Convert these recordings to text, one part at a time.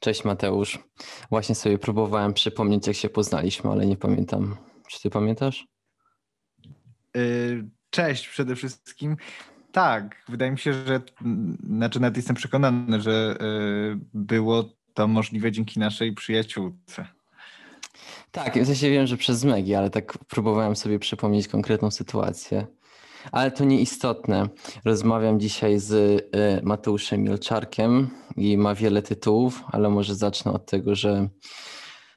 Cześć Mateusz. Właśnie sobie próbowałem przypomnieć, jak się poznaliśmy, ale nie pamiętam. Czy ty pamiętasz? Y, cześć przede wszystkim. Tak, wydaje mi się, że znaczy nawet jestem przekonany, że y, było to możliwe dzięki naszej przyjaciółce. Tak, w sensie wiem, że przez Megi, ale tak próbowałem sobie przypomnieć konkretną sytuację. Ale to nieistotne. Rozmawiam dzisiaj z y, Mateuszem Milczarkiem i ma wiele tytułów, ale może zacznę od tego, że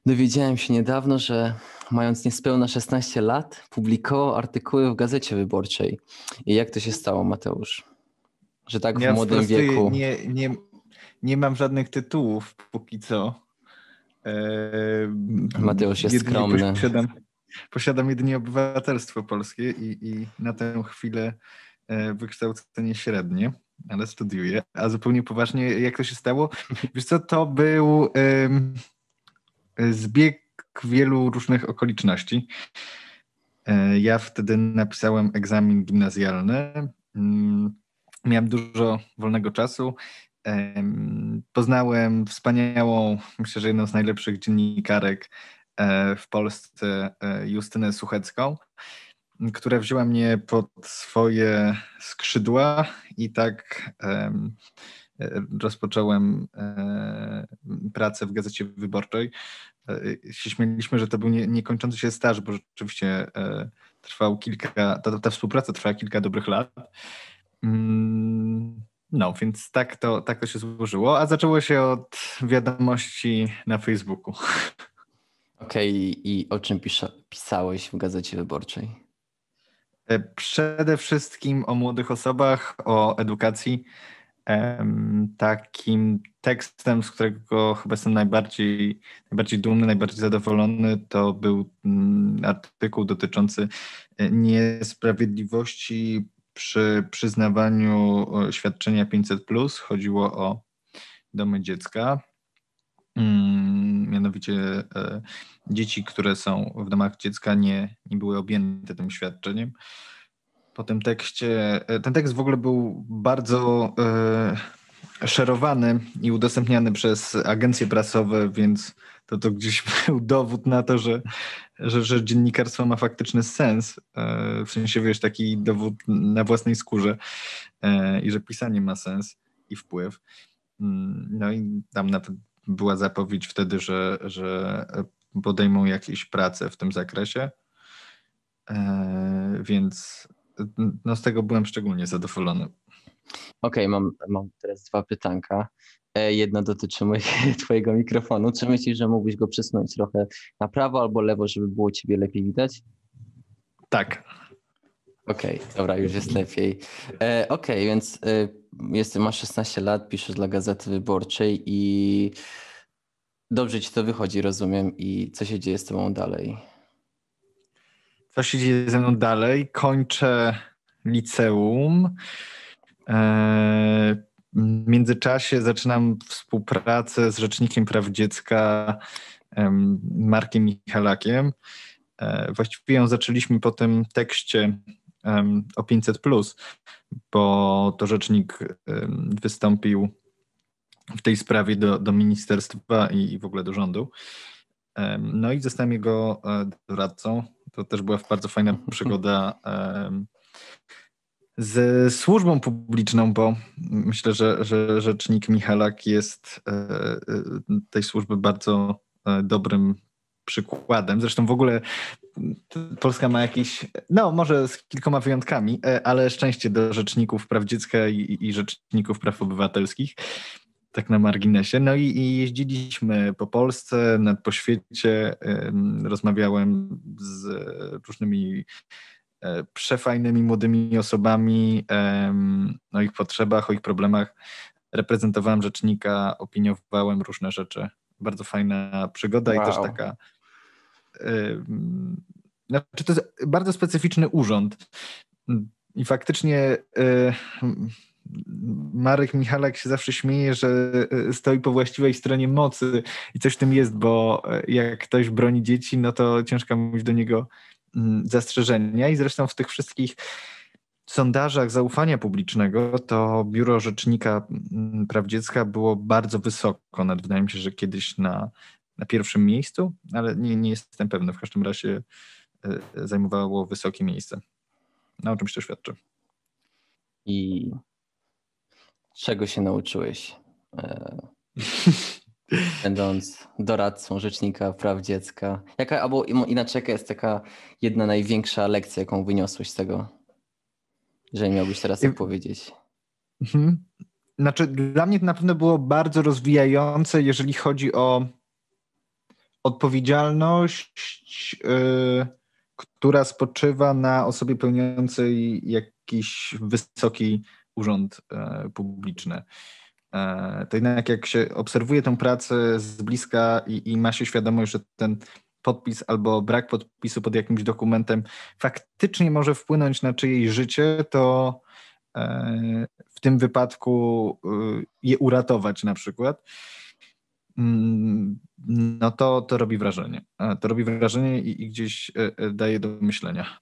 dowiedziałem się niedawno, że mając niespełna 16 lat, publikował artykuły w Gazecie Wyborczej. I jak to się stało, Mateusz? Że tak w ja młodym wieku. Nie, nie, nie mam żadnych tytułów póki co. Eee, Mateusz jest skromny. Posiadam, posiadam jedynie obywatelstwo polskie i, i na tę chwilę e, wykształcenie średnie, ale studiuję. A zupełnie poważnie, jak to się stało? Wiesz co, to był zbieg wielu różnych okoliczności. E, ja wtedy napisałem egzamin gimnazjalny. Mm, miałem dużo wolnego czasu. Poznałem wspaniałą, myślę, że jedną z najlepszych dziennikarek w Polsce, e, Justynę Suchecką, która wzięła mnie pod swoje skrzydła i tak rozpocząłem pracę w Gazecie Wyborczej. E, się śmieliśmy, że to był nie, niekończący się staż, bo rzeczywiście e, trwał kilka, ta, ta współpraca trwała kilka dobrych lat. Mm, no, więc tak to, tak to się złożyło, a zaczęło się od wiadomości na Facebooku. Okej, okay, i o czym pisałeś w Gazecie Wyborczej? E, przede wszystkim o młodych osobach, o edukacji, takim tekstem, z którego chyba jestem najbardziej, najbardziej dumny, najbardziej zadowolony, to był mm, artykuł dotyczący e, niesprawiedliwości przy przyznawaniu świadczenia 500. Chodziło o domy dziecka. Mm, mianowicie e, dzieci, które są w domach dziecka, nie, nie były objęte tym świadczeniem po tym tekście. E, ten tekst w ogóle był bardzo e, szerowany i udostępniany przez agencje prasowe, więc to, to gdzieś był dowód na to, że, że, że dziennikarstwo ma faktyczny sens. W sensie, wiesz, taki dowód na własnej skórze i że pisanie ma sens i wpływ. Mm, no i tam nawet była zapowiedź wtedy, że, że podejmą jakieś prace w tym zakresie. E, więc no z tego byłem szczególnie zadowolony. Okej, okay, mam, mam teraz dwa pytanka. E, jedno dotyczy mojego, twojego mikrofonu. Czy myślisz, że mógłbyś go przesunąć trochę na prawo albo lewo, żeby było ciebie lepiej widać? Tak. Okej, okay, dobra, już jest lepiej. E, Okej, okay, więc e, jest, masz 16 lat, piszesz dla Gazety Wyborczej i dobrze ci to wychodzi, rozumiem. I co się dzieje z tobą dalej? co się dzieje ze mną dalej. Kończę liceum. E, w międzyczasie zaczynam współpracę z Rzecznikiem Praw Dziecka Markiem Michalakiem. E, właściwie ją zaczęliśmy po tym tekście o 500, bo to rzecznik wystąpił w tej sprawie do, do ministerstwa i w ogóle do rządu. No i zostałem jego e, doradcą. To też była bardzo fajna przygoda ze służbą publiczną, bo myślę, że, że rzecznik Michalak jest e, e, tej służby bardzo dobrym przykładem. Zresztą w ogóle Polska ma jakiś, no może z kilkoma wyjątkami, ale szczęście do rzeczników praw dziecka i, i rzeczników praw obywatelskich tak na marginesie. No i, i, jeździliśmy po Polsce, nad po świecie. Rozmawiałem z różnymi e, przefajnymi młodymi osobami o ich potrzebach, o ich problemach. Reprezentowałem rzecznika, opiniowałem różne rzeczy. Bardzo fajna przygoda wow. i też taka. Znaczy to jest bardzo specyficzny urząd. I faktycznie e, Marek Michalak się zawsze śmieje, że e, stoi po właściwej stronie mocy i coś w tym jest, bo e, jak ktoś broni dzieci, no to ciężko mieć do niego mm, zastrzeżenia i zresztą w tych wszystkich sondażach zaufania publicznego to Biuro Rzecznika mm, Praw Dziecka było bardzo wysoko. Nawet wydaje mi się, że kiedyś na, na pierwszym miejscu, ale nie, nie jestem pewny. W każdym razie e, zajmowało wysokie miejsce. Na o czymś to świadczy. I czego się nauczyłeś, e, będąc doradcą Rzecznika Praw Dziecka? Jaka, albo inaczej, jaka jest taka jedna największa lekcja, jaką wyniosłeś z tego? Jeżeli miałbyś teraz tak powiedzieć. Mhm. Znaczy, dla mnie to na pewno było bardzo rozwijające, jeżeli chodzi o odpowiedzialność, yy, która spoczywa na osobie pełniącej jakiś wysoki urząd yy, publiczny. Yy, to jednak jak się obserwuje tę pracę z bliska i, i ma się świadomość, że ten podpis albo brak podpisu pod jakimś dokumentem faktycznie może wpłynąć na czyjeś życie, to e, w tym wypadku e, je uratować na przykład, mm, no to, to robi wrażenie. To robi wrażenie i, i gdzieś e, daje do myślenia.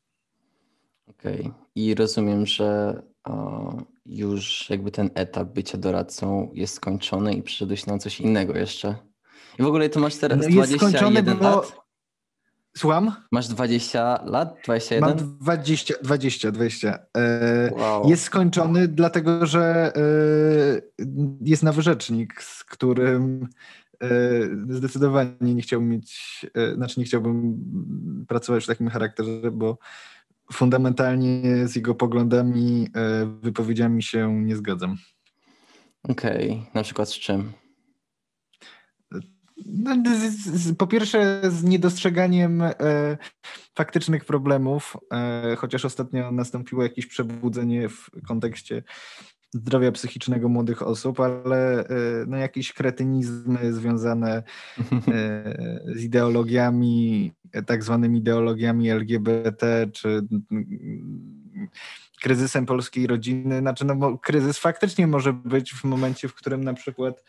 Okej. Okay. I rozumiem, że o, już jakby ten etap bycia doradcą jest skończony i przyszedłeś na coś innego jeszcze. I w ogóle to masz teraz no 21 lat? Słucham? Masz 20 lat? 21? Mam 20, 20, 20. E, wow. Jest skończony, dlatego że e, jest nowy rzecznik, z którym e, zdecydowanie nie chciałbym mieć, e, znaczy nie chciałbym pracować w takim charakterze, bo fundamentalnie z jego poglądami, wypowiedziami się nie zgadzam. Okej, okay. na przykład z czym? No, po pierwsze, z niedostrzeganiem e, faktycznych problemów, e, chociaż ostatnio nastąpiło jakieś przebudzenie w kontekście zdrowia psychicznego młodych osób, ale e, no, jakieś kretynizmy związane e, z ideologiami, tak zwanymi ideologiami LGBT, czy kryzysem polskiej rodziny. Znaczy, no, bo kryzys faktycznie może być w momencie, w którym na przykład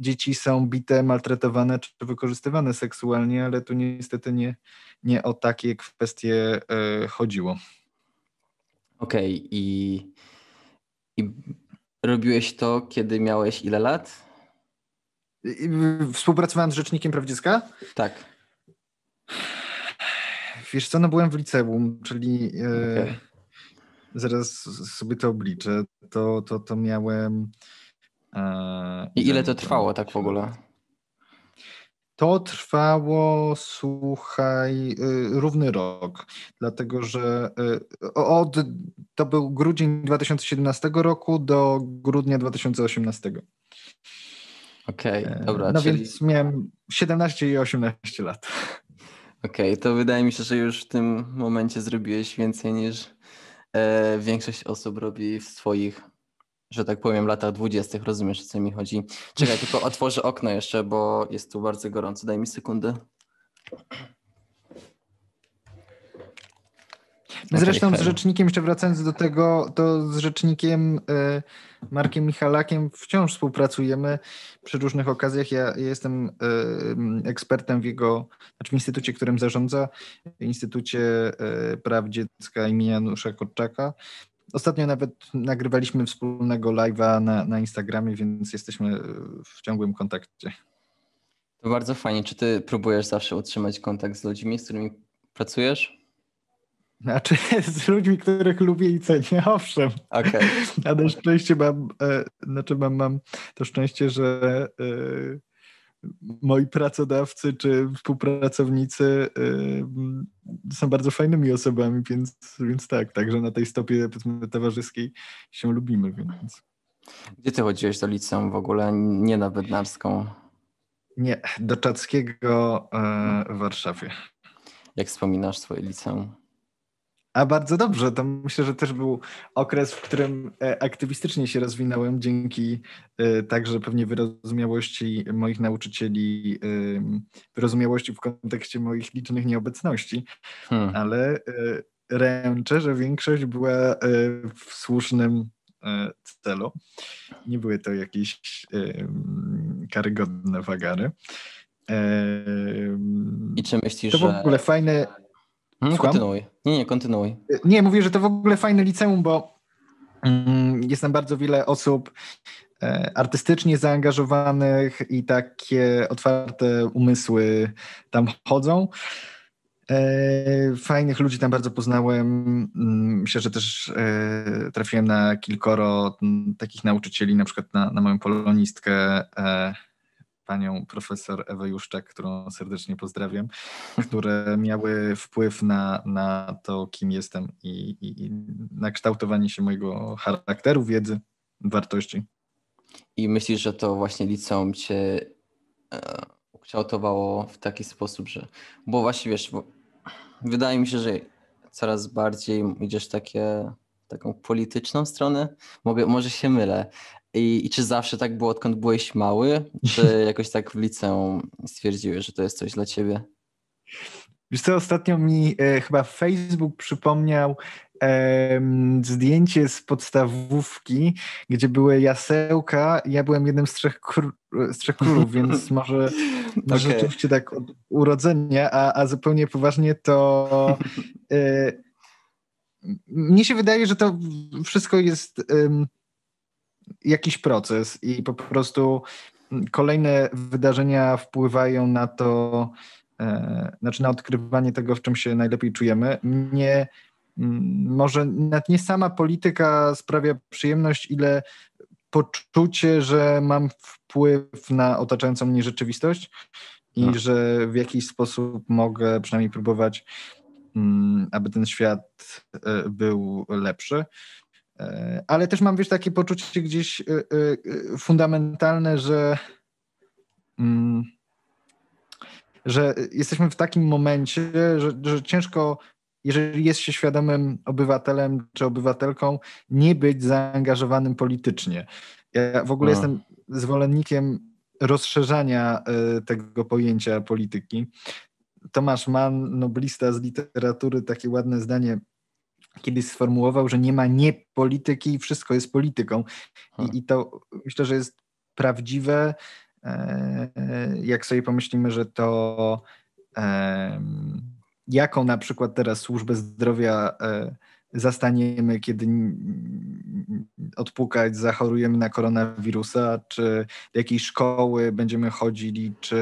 dzieci są bite, maltretowane czy wykorzystywane seksualnie, ale tu niestety nie, nie o takie kwestie e, chodziło. Okej, okay. I, i robiłeś to, kiedy miałeś ile lat? Współpracowałem z Rzecznikiem Praw Dziecka? Tak. Wiesz co, no byłem w liceum, czyli e, okay. zaraz sobie to obliczę. To, to, to miałem i ile to trwało tak w ogóle? To trwało, słuchaj, y, równy rok, dlatego że y, od, to był grudzień 2017 roku do grudnia 2018. Okej, okay, e, dobra. No czyli... więc miałem 17 i 18 lat. Okej, okay, to wydaje mi się, że już w tym momencie zrobiłeś więcej niż e, większość osób robi w swoich że tak powiem, latach dwudziestych. Rozumiesz, o co mi chodzi. Czekaj, tylko otworzę okno jeszcze, bo jest tu bardzo gorąco. Daj mi sekundę. Zresztą okay, z rzecznikiem, jeszcze wracając do tego, to z rzecznikiem y, Markiem Michalakiem wciąż współpracujemy przy różnych okazjach. Ja, ja jestem y, ekspertem w jego, znaczy w instytucie, którym zarządza, Instytucie y, Praw Dziecka imienia Janusza Korczaka. Ostatnio nawet nagrywaliśmy wspólnego live'a na, na Instagramie, więc jesteśmy w ciągłym kontakcie. To bardzo fajnie. Czy ty próbujesz zawsze utrzymać kontakt z ludźmi, z którymi pracujesz? Znaczy z ludźmi, których lubię i cenię, owszem. Okay. A na szczęście mam, e, znaczy mam, mam to szczęście, że e, moi pracodawcy czy współpracownicy y, są bardzo fajnymi osobami, więc, więc tak, także na tej stopie powiedzmy towarzyskiej się lubimy. Więc. Gdzie ty chodziłeś do liceum w ogóle? Nie na Bednarską? Nie, do Czackiego e, w Warszawie. Jak wspominasz swoje liceum? A bardzo dobrze. To myślę, że też był okres, w którym e, aktywistycznie się rozwinąłem dzięki e, także pewnie wyrozumiałości moich nauczycieli, wyrozumiałości w kontekście moich licznych nieobecności, hmm. ale e, ręczę, że większość była w słusznym celu. Nie były to jakieś karygodne wagary. I czy myślisz, to w ogóle fajne Hmm, Słucham? kontynuuj. Nie, nie, kontynuuj. Nie, mówię, że to w ogóle fajne liceum, bo mm, jest tam bardzo wiele osób e, artystycznie zaangażowanych i takie otwarte umysły tam chodzą. E, Fajnych ludzi tam bardzo poznałem. Mm, Myślę, że też e, trafiłem na kilkoro takich nauczycieli, na przykład na, na moją polonistkę, panią profesor Ewę Juszczak, którą serdecznie pozdrawiam, które miały wpływ na, na to, kim jestem i, i, i na kształtowanie się mojego charakteru, wiedzy, wartości. I myślisz, że to właśnie liceum cię e, ukształtowało w taki sposób, że. Bo właśnie wiesz, bo wydaje mi się, że coraz bardziej idziesz takie, taką polityczną stronę. Mogę, może się mylę. I, I czy zawsze tak było, odkąd byłeś mały? Czy jakoś tak w liceum stwierdziłeś, że to jest coś dla ciebie? Wiesz co, ostatnio mi e, chyba Facebook przypomniał em, zdjęcie z podstawówki, gdzie były jasełka. Ja byłem jednym z trzech, kró- z trzech królów, więc może, może Okej. rzeczywiście tak od urodzenia, a, a zupełnie poważnie to e, mnie się wydaje, że to wszystko jest em, jakiś proces i po prostu kolejne wydarzenia wpływają na to, e, znaczy na odkrywanie tego, w czym się najlepiej czujemy. Mnie mm, może nawet nie sama polityka sprawia przyjemność, ile poczucie, że mam wpływ na otaczającą mnie rzeczywistość i Hmm. że w jakiś sposób mogę przynajmniej próbować, mm, aby ten świat e, był lepszy. E, Ale też mam, wiesz, takie poczucie gdzieś e, e, fundamentalne, że, mm, że jesteśmy w takim momencie, że, że ciężko, jeżeli jest się świadomym obywatelem czy obywatelką, nie być zaangażowanym politycznie. Ja w ogóle A. jestem zwolennikiem rozszerzania tego pojęcia polityki. Tomasz Mann, noblista z literatury, takie ładne zdanie kiedyś sformułował, że nie ma niepolityki, wszystko jest polityką. Hmm. I, I to myślę, że jest prawdziwe, e, jak sobie pomyślimy, że to jaką na przykład teraz służbę zdrowia e, zastaniemy, kiedy odpukać, zachorujemy na koronawirusa, czy do jakiej szkoły będziemy chodzili, czy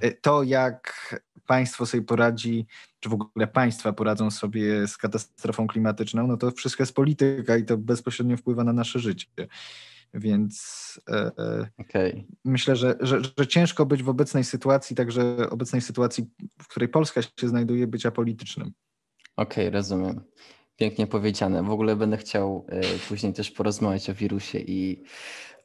e, to, jak państwo sobie poradzi, czy w ogóle państwa poradzą sobie z katastrofą klimatyczną, no to wszystko jest polityka i to bezpośrednio wpływa na nasze życie. Więc e, e, Okej. myślę, że, że, że ciężko być w obecnej sytuacji, także obecnej sytuacji, w której Polska się znajduje, bycia politycznym. Okej, rozumiem. Pięknie powiedziane. W ogóle będę chciał e, później też porozmawiać o wirusie i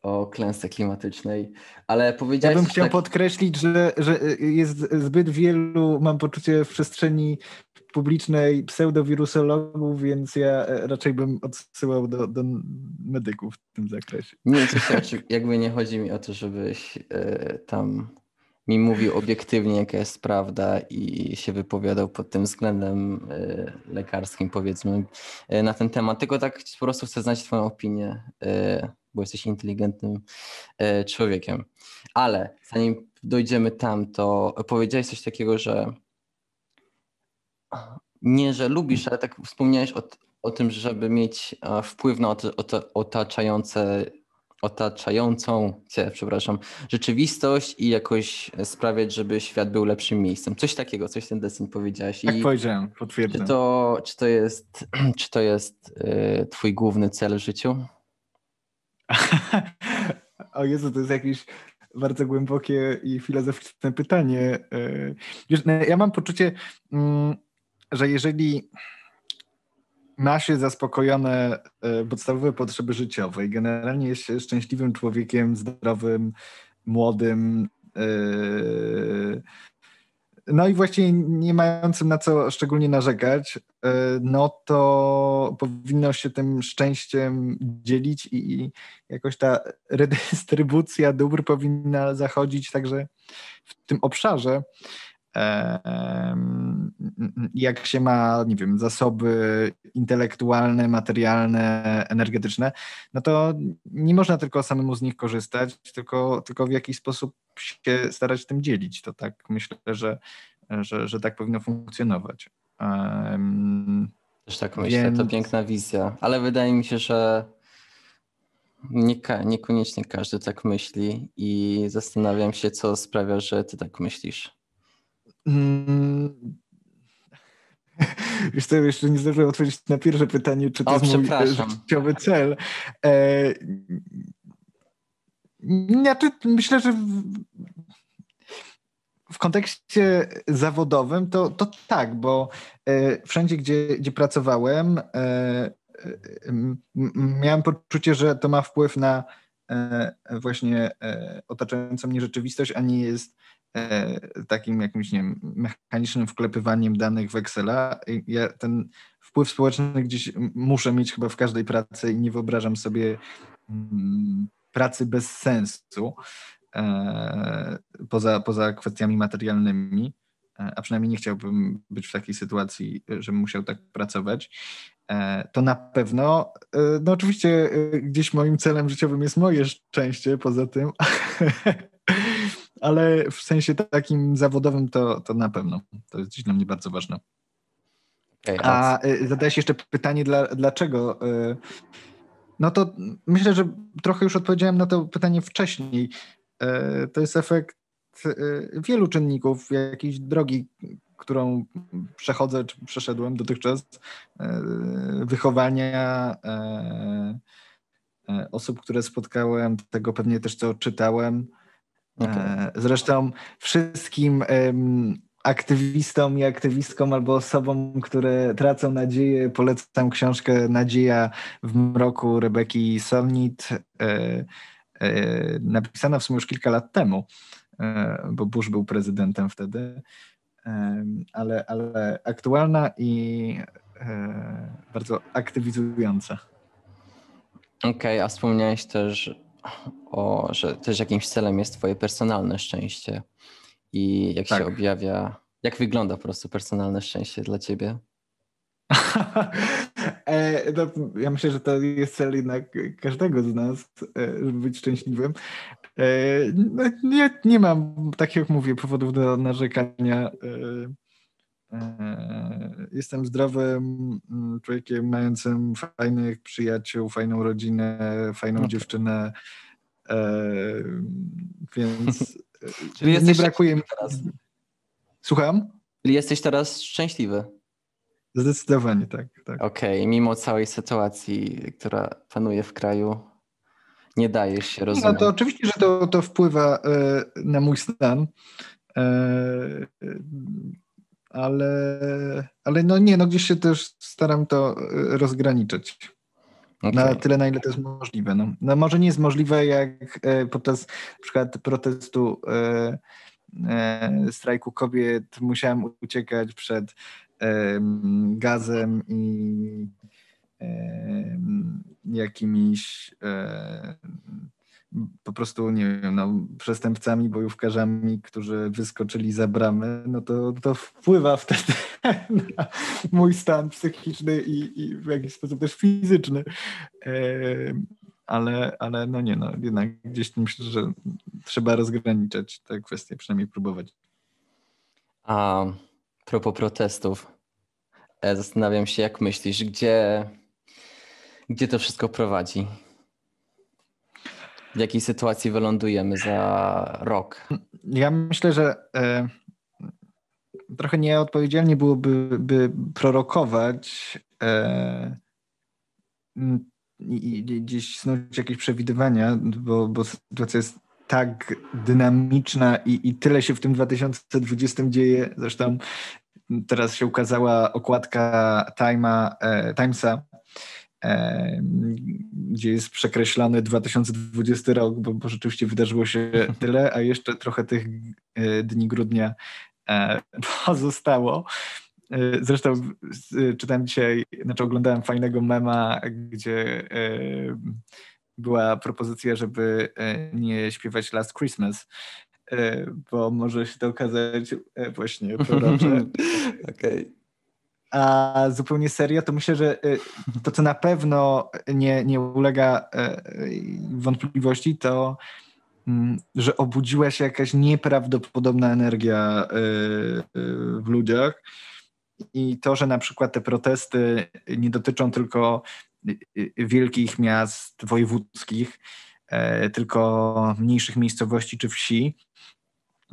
o klęsce klimatycznej, ale Ja powiedziałeś bym coś chciał tak- podkreślić, że, że jest zbyt wielu, mam poczucie, w przestrzeni publicznej pseudowirusologów, więc ja e, raczej bym odsyłał do, do medyków w tym zakresie. Nie, coś, jakby nie chodzi mi o to, żebyś e, tam mi mówił obiektywnie, jaka jest prawda i się wypowiadał pod tym względem e, lekarskim, powiedzmy, e, na ten temat, tylko tak po prostu chcę znać Twoją opinię, e, bo jesteś inteligentnym człowiekiem. Ale zanim dojdziemy tam, to powiedziałeś coś takiego, że nie, że lubisz, ale tak wspomniałeś o, o tym, żeby mieć wpływ na ot- ot- otaczające, otaczającą cię, przepraszam, rzeczywistość i jakoś sprawiać, żeby świat był lepszym miejscem. Coś takiego, coś ten deseń powiedziałeś. Tak I powiedziałem, czy potwierdzam. to, czy to jest, czy to jest e, twój główny cel w życiu? o Jezu, to jest jakieś bardzo głębokie i filozoficzne pytanie. E, Wiesz, no, ja mam poczucie, mm, że jeżeli się zaspokojone e, podstawowe potrzeby życiowe i generalnie jest się szczęśliwym człowiekiem, zdrowym, młodym, e, no i właściwie nie mającym na co szczególnie narzekać, e, no to powinno się tym szczęściem dzielić i, i jakoś ta redystrybucja dóbr powinna zachodzić także w tym obszarze. Jak się ma, nie wiem, zasoby intelektualne, materialne, energetyczne, no to nie można tylko samemu z nich korzystać, tylko, tylko w jakiś sposób się starać tym dzielić. To tak myślę, że, że, że tak powinno funkcjonować. Też tak myślę, więc... to piękna wizja, ale wydaje mi się, że nie niekoniecznie każdy tak myśli i zastanawiam się, co sprawia, że ty tak myślisz. Mm. Wiesz co, jeszcze nie zdążyłem odpowiedzieć na pierwsze pytanie, czy to o, jest mój życiowy cel. E, znaczy, myślę, że w, w kontekście zawodowym to, to tak, bo e, wszędzie, gdzie, gdzie pracowałem, e, miałem poczucie, że to ma wpływ na właśnie otaczającą mnie rzeczywistość, a nie jest takim jakimś nie wiem, mechanicznym wklepywaniem danych w Excela. Ja ten wpływ społeczny gdzieś muszę mieć chyba w każdej pracy i nie wyobrażam sobie mm, pracy bez sensu e, poza, poza kwestiami materialnymi, e, a przynajmniej nie chciałbym być w takiej sytuacji, żebym musiał tak pracować. E, to na pewno, no oczywiście gdzieś moim celem życiowym jest moje szczęście poza tym, ale w sensie takim zawodowym to, to na pewno. To jest dziś dla mnie bardzo ważne. Okay, a zadałeś jeszcze pytanie, dla, dlaczego no to myślę, że trochę już odpowiedziałem na to pytanie wcześniej. E, to jest efekt e, wielu czynników, jakiejś drogi, którą przechodzę, czy przeszedłem dotychczas, e, wychowania osób, które spotkałem, tego pewnie też co czytałem. Okay. Zresztą wszystkim aktywistom i aktywistkom albo osobom, które tracą nadzieję, polecam książkę Nadzieja w mroku Rebeki Solnit, e, e, napisana w sumie już kilka lat temu, e, bo Bush był prezydentem wtedy, ale, ale aktualna i bardzo aktywizująca. Okej, okay, a wspomniałeś też o, że też jakimś celem jest twoje personalne szczęście i jak tak. się objawia, jak wygląda po prostu personalne szczęście dla ciebie? e, no, ja myślę, że to jest cel jednak każdego z nas, e, żeby być szczęśliwym. E, no, nie, nie mam, tak jak mówię, powodów do narzekania. E, e, jestem zdrowym mm, człowiekiem, mającym fajnych przyjaciół, fajną rodzinę, fajną okay. dziewczynę. E, więc Czyli nie brakuje mi teraz. Słucham? Czyli jesteś teraz szczęśliwy. Zdecydowanie tak. tak. Okej, okay. mimo całej sytuacji, która panuje w kraju, nie dajesz się rozumieć. No to oczywiście, że to, to wpływa e, na mój stan, e, ale, ale no nie, no gdzieś się też staram to e, rozgraniczyć. Okay. Na tyle, na ile to jest możliwe. No. no może nie jest możliwe jak e, podczas przykład protestu e, e, strajku kobiet musiałem uciekać przed gazem i jakimiś po prostu, nie wiem, no, przestępcami, bojówkarzami, którzy wyskoczyli za bramę, no to, to wpływa wtedy na mój stan psychiczny i, i w jakiś sposób też fizyczny. Ale, ale no nie, no jednak gdzieś myślę, że trzeba rozgraniczać te kwestie, przynajmniej próbować. A propos protestów, e, zastanawiam się, jak myślisz, gdzie, gdzie to wszystko prowadzi? W jakiej sytuacji wylądujemy za rok? Ja myślę, że e, trochę nieodpowiedzialnie byłoby by prorokować e, i, gdzieś snuć jakieś przewidywania, bo, bo sytuacja jest tak dynamiczna i, i tyle się w tym 2020 dzieje. Zresztą teraz się ukazała okładka Time'a, e, Timesa gdzie jest przekreślany 2020 rok, bo, bo rzeczywiście wydarzyło się tyle, a jeszcze trochę tych e, dni grudnia e, pozostało. E, zresztą czytałem dzisiaj, znaczy oglądałem fajnego mema, gdzie była propozycja, żeby nie śpiewać Last Christmas, bo może się to okazać właśnie prorocze. Okej. Okay. A zupełnie serio, to myślę, że y, to, co na pewno nie, nie ulega e, wątpliwości, to mm, że obudziła się jakaś nieprawdopodobna energia e, e, w ludziach. I to, że na przykład te protesty nie dotyczą tylko wielkich miast wojewódzkich, tylko mniejszych miejscowości czy wsi,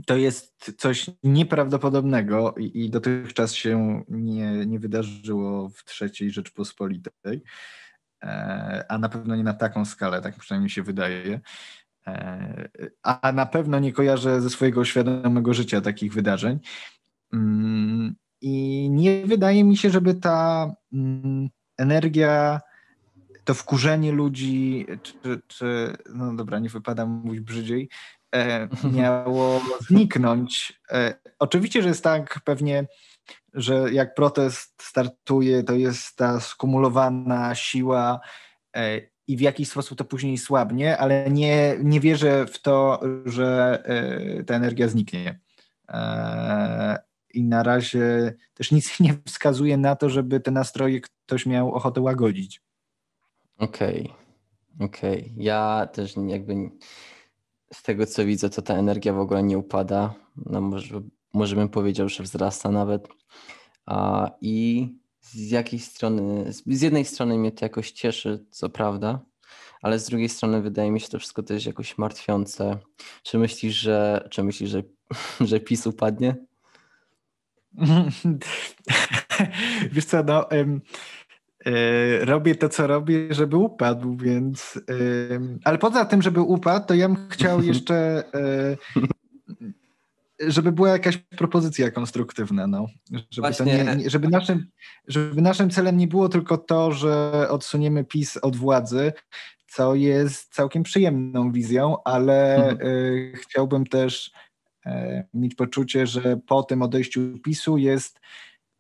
to jest coś nieprawdopodobnego i, dotychczas się nie, nie wydarzyło w III Rzeczpospolitej, e, a na pewno nie na taką skalę, tak przynajmniej się wydaje. E, a na pewno nie kojarzę ze swojego świadomego życia takich wydarzeń. Mm, I nie wydaje mi się, żeby ta mm, energia, to wkurzenie ludzi, czy, czy no dobra, nie wypada mówić brzydziej, miało zniknąć. E, oczywiście, że jest tak pewnie, że jak protest startuje, to jest ta skumulowana siła e, i w jakiś sposób to później słabnie, ale nie, nie wierzę w to, że ta energia zniknie. I na razie też nic nie wskazuje na to, żeby te nastroje ktoś miał ochotę łagodzić. Okej, okay. okej. Okay. Ja też jakby z tego co widzę, to ta energia w ogóle nie upada. No może, może bym powiedział, że wzrasta nawet. A, I z jakiej strony, z jednej strony mnie to jakoś cieszy, co prawda, ale z drugiej strony wydaje mi się to wszystko też jakoś martwiące. Czy myślisz, że, czy myślisz, że, że PiS upadnie? Wiesz co, no, robię to, co robię, żeby upadł, więc. Ale poza tym, żeby upadł, to ja bym chciał jeszcze. E, żeby była jakaś propozycja konstruktywna, no. Żeby, nie, nie, żeby, naszym, żeby naszym celem nie było tylko to, że odsuniemy PiS od władzy, co jest całkiem przyjemną wizją, ale mhm. E, chciałbym też mieć poczucie, że po tym odejściu PiSu jest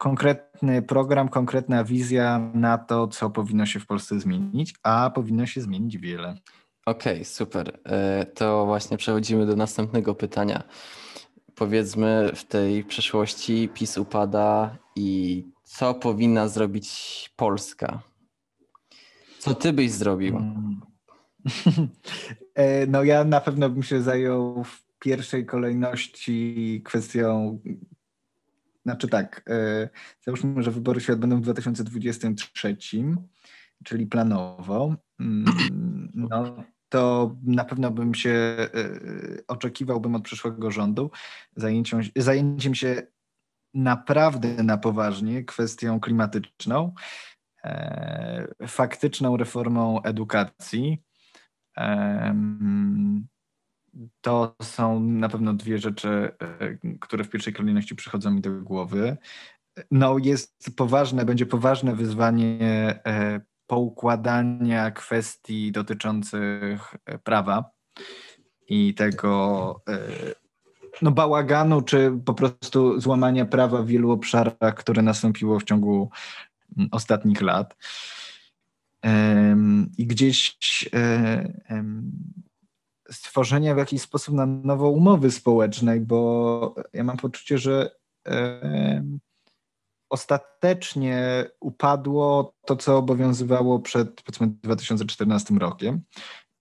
konkretny program, konkretna wizja na to, co powinno się w Polsce zmienić, a powinno się zmienić wiele. Okej, okay, super. E, to właśnie przechodzimy do następnego pytania. Powiedzmy, w tej przeszłości PiS upada i co powinna zrobić Polska? Co ty byś zrobił? Hmm. E, no ja na pewno bym się zajął w pierwszej kolejności kwestią znaczy tak, e, załóżmy, że wybory się odbędą w 2023, czyli planowo. Mm, no, to na pewno bym się e, oczekiwałbym od przyszłego rządu zajęciem, zajęciem się naprawdę na poważnie kwestią klimatyczną, e, faktyczną reformą edukacji, to są na pewno dwie rzeczy, e, które w pierwszej kolejności przychodzą mi do głowy. No jest poważne, będzie poważne wyzwanie e, poukładania kwestii dotyczących e, prawa i tego no, bałaganu, czy po prostu złamania prawa w wielu obszarach, które nastąpiło w ciągu ostatnich lat. I gdzieś stworzenia w jakiś sposób na nowo umowy społecznej, bo ja mam poczucie, że e, ostatecznie upadło to, co obowiązywało przed powiedzmy 2014 rokiem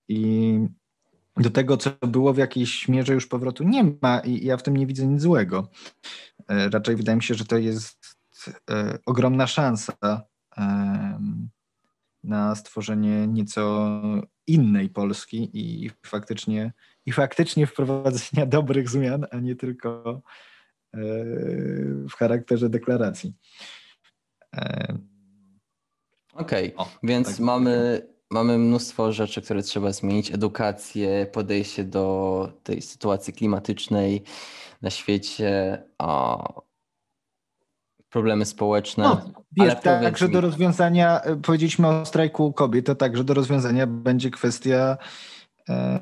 i do tego, co było w jakiejś mierze już powrotu nie ma i ja w tym nie widzę nic złego. E, raczej wydaje mi się, że to jest e, ogromna szansa na stworzenie nieco innej Polski i faktycznie, i faktycznie wprowadzenia dobrych zmian, a nie tylko e, w charakterze deklaracji. E, Okej, okay. więc tak mamy, mamy mnóstwo rzeczy, które trzeba zmienić. Edukację, podejście do tej sytuacji klimatycznej na świecie, problemy społeczne. No, wiesz, także do rozwiązania, e, powiedzieliśmy o strajku kobiet, to także do rozwiązania będzie kwestia e,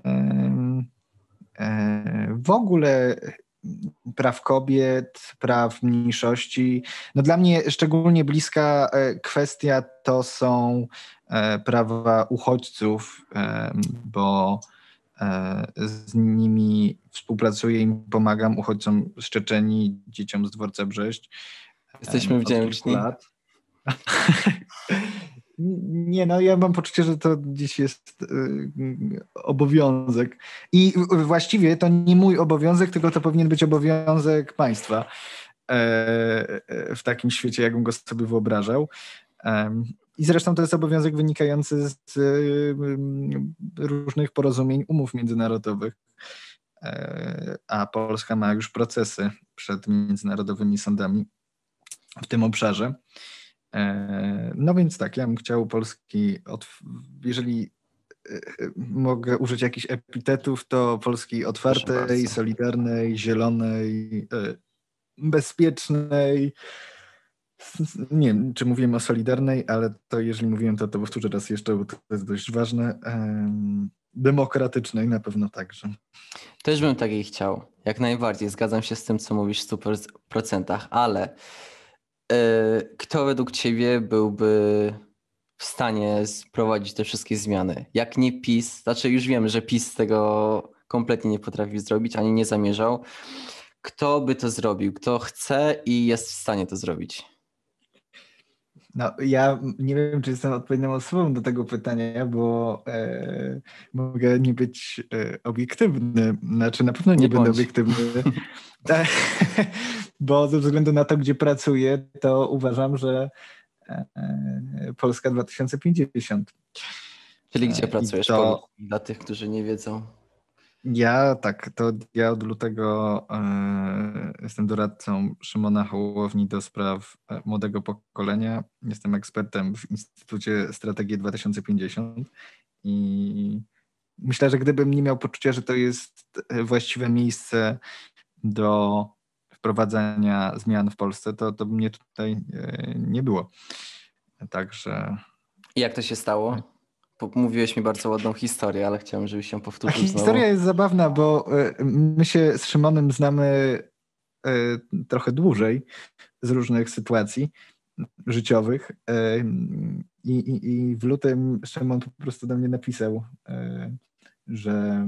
e, w ogóle praw kobiet, praw mniejszości. No dla mnie szczególnie bliska e, kwestia to są e, prawa uchodźców, bo z nimi współpracuję i pomagam uchodźcom z Czeczeni, dzieciom z dworca Brześć. Jesteśmy wdzięczni. Nie, no ja mam poczucie, że to dziś jest y, obowiązek. I właściwie to nie mój obowiązek, tylko to powinien być obowiązek państwa. w takim świecie, jakbym go sobie wyobrażał. I zresztą to jest obowiązek wynikający z różnych porozumień, umów międzynarodowych, a Polska ma już procesy przed międzynarodowymi sądami w tym obszarze. No więc tak, ja bym chciał Polski, jeżeli mogę użyć jakichś epitetów, to Polski otwartej, solidarnej, zielonej, e, bezpiecznej. Nie wiem, czy mówiłem o solidarnej, ale to jeżeli mówiłem, to, to powtórzę raz jeszcze, bo to jest dość ważne. Demokratycznej na pewno także. Też bym takiej chciał. Jak najbardziej. Zgadzam się z tym, co mówisz w 100%, ale kto według Ciebie byłby w stanie sprowadzić te wszystkie zmiany. Jak nie PiS, znaczy już wiemy, że PiS tego kompletnie nie potrafi zrobić, ani nie zamierzał. Kto by to zrobił? Kto chce i jest w stanie to zrobić? No, ja nie wiem, czy jestem odpowiednią osobą do tego pytania, bo e, mogę nie być e, obiektywny. Znaczy, na pewno nie, nie będę bądź. obiektywny. bo ze względu na to, gdzie pracuję, to uważam, że E, Polska 2050. Czyli gdzie e, pracujesz? To... Dla tych, którzy nie wiedzą. Ja tak, to ja od lutego e, jestem doradcą Szymona Hołowni do spraw e, młodego pokolenia. Jestem ekspertem w Instytucie Strategii 2050 i myślę, że gdybym nie miał poczucia, że to jest właściwe miejsce do wprowadzania zmian w Polsce, to, to mnie tutaj e, nie było. Także. I jak to się stało? Mówiłeś mi bardzo ładną historię, ale chciałem, żebyś się powtórzył. Znowu. Historia jest zabawna, bo e, my się z Szymonem znamy e, trochę dłużej z różnych sytuacji życiowych. I, i, i w lutym Szymon po prostu do mnie napisał, że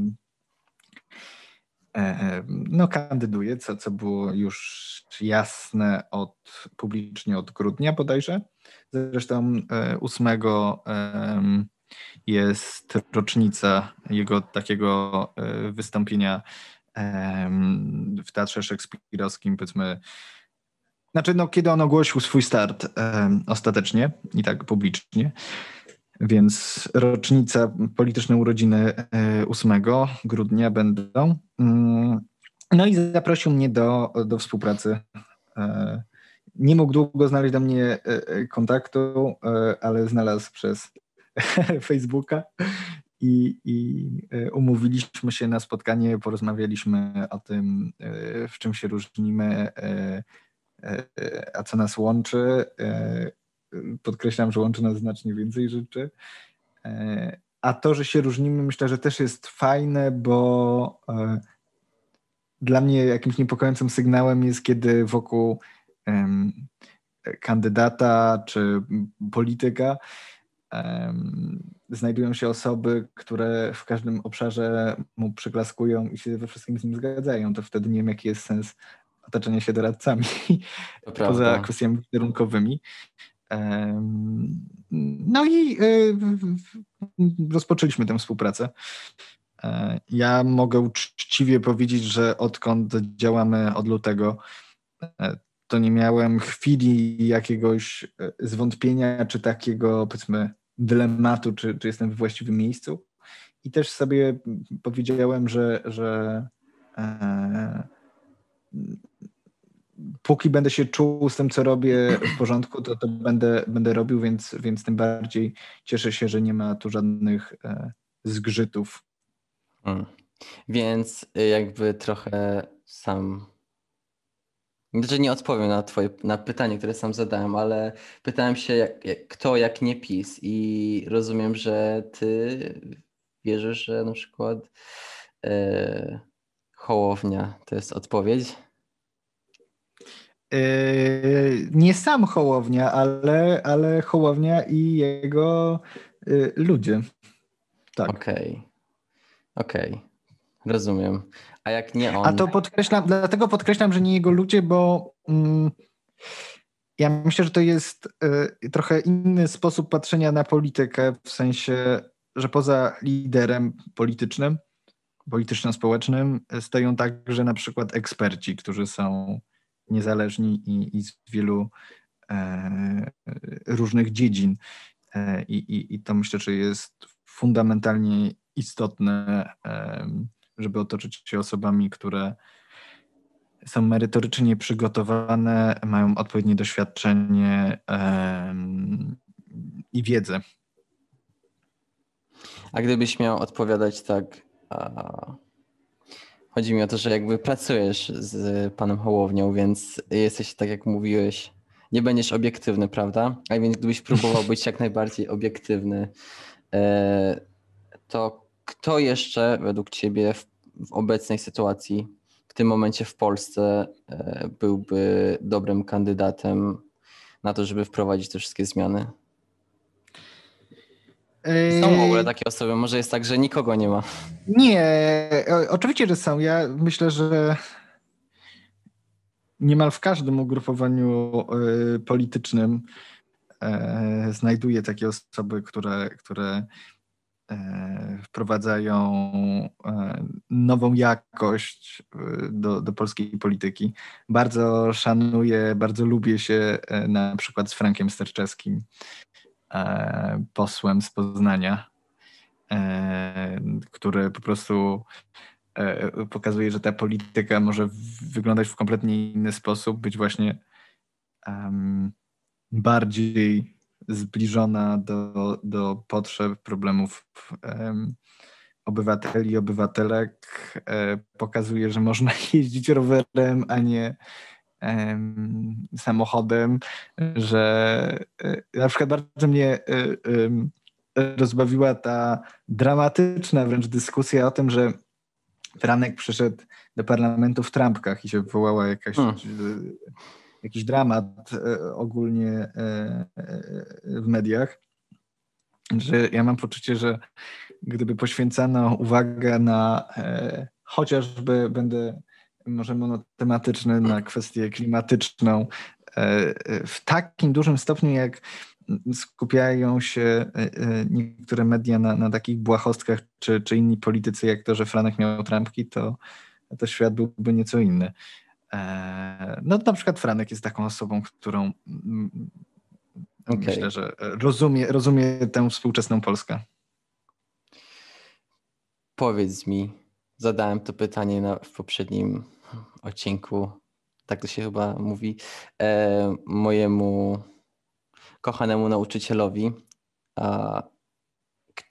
E, e, no, kandyduje, co, co było już jasne od, publicznie od grudnia bodajże. Zresztą 8 e, jest rocznica jego takiego wystąpienia w Teatrze Szekspirowskim, powiedzmy, znaczy, no, kiedy on ogłosił swój start ostatecznie i tak publicznie. Więc rocznica, polityczne urodziny 8 e, grudnia będą. Mm, no i zaprosił mnie do, do współpracy. E, nie mógł długo znaleźć do mnie e, kontaktu, ale znalazł przez Facebooka i, i umówiliśmy się na spotkanie, porozmawialiśmy o tym, w czym się różnimy, a co nas łączy podkreślam, że łączy nas znacznie więcej rzeczy. E, a to, że się różnimy, myślę, że też jest fajne, bo e, dla mnie jakimś niepokojącym sygnałem jest, kiedy wokół kandydata czy polityka znajdują się osoby, które w każdym obszarze mu przyklaskują i się we wszystkim z nim zgadzają. To wtedy nie wiem, jaki jest sens otaczania się doradcami poza kwestiami wizerunkowymi. No i y, rozpoczęliśmy tę współpracę. E, ja mogę uczciwie powiedzieć, że odkąd działamy od lutego, e, to nie miałem chwili jakiegoś e, zwątpienia, czy takiego, powiedzmy, dylematu, czy, czy jestem w właściwym miejscu. I też sobie powiedziałem, że, że póki będę się czuł z tym, co robię w porządku, to, to będę, będę robił, więc, więc tym bardziej cieszę się, że nie ma tu żadnych e, zgrzytów. Hmm. Więc y, jakby trochę sam. Znaczy nie odpowiem na twoje na pytanie, które sam zadałem, ale pytałem się, jak, jak, kto jak nie PiS i rozumiem, że ty wierzysz, że na przykład e, Hołownia to jest odpowiedź. Yy, nie sam Hołownia, ale, ale Hołownia i jego yy, ludzie. Tak. Okej. Okay. Okej. Okay. Rozumiem. A jak nie on. A to podkreślam, dlatego podkreślam, że nie jego ludzie, bo mm, ja myślę, że to jest y, trochę inny sposób patrzenia na politykę, w sensie, że poza liderem politycznym, polityczno-społecznym stoją także na przykład eksperci, którzy są niezależni i, i z wielu e, różnych dziedzin. E, I, i, to myślę, że jest fundamentalnie istotne, e, żeby otoczyć się osobami, które są merytorycznie przygotowane, mają odpowiednie doświadczenie i wiedzę. A gdybyś miał odpowiadać tak, chodzi mi o to, że jakby pracujesz z panem Hołownią, więc jesteś, tak jak mówiłeś, nie będziesz obiektywny, prawda? A więc gdybyś próbował być jak najbardziej obiektywny, e, to kto jeszcze według ciebie w, w obecnej sytuacji, w tym momencie w Polsce e, byłby dobrym kandydatem na to, żeby wprowadzić te wszystkie zmiany? Są w ogóle takie osoby, może jest tak, że nikogo nie ma. Nie, oczywiście, że są. Ja myślę, że niemal w każdym ugrupowaniu yy, politycznym yy, znajduje takie osoby, które, które wprowadzają nową jakość do, do polskiej polityki. Bardzo szanuję, bardzo lubię się na przykład z Frankiem Sterczewskim, E, posłem z Poznania, e, który po prostu e, pokazuje, że ta polityka może wyglądać w kompletnie inny sposób, być właśnie bardziej zbliżona do, do potrzeb, problemów obywateli i obywatelek. Pokazuje, że można jeździć rowerem, a nie samochodem, że e, na przykład bardzo mnie e, rozbawiła ta dramatyczna wręcz dyskusja o tym, że Franek przyszedł do parlamentu w trampkach i się wywołała jakaś, hmm. Jakiś dramat e, ogólnie w mediach. Że ja mam poczucie, że gdyby poświęcano uwagę na chociażby będę może monotematyczny na kwestię klimatyczną e, e, w takim dużym stopniu, jak skupiają się e, niektóre media na, na takich błahostkach, czy, czy inni politycy, jak to, że Franek miał trampki, to, to świat byłby nieco inny. No na przykład Franek jest taką osobą, którą okay. myślę, że rozumie, rozumie tę współczesną Polskę. Powiedz mi, zadałem to pytanie na, w poprzednim odcinku, tak to się chyba mówi, e, mojemu kochanemu nauczycielowi. A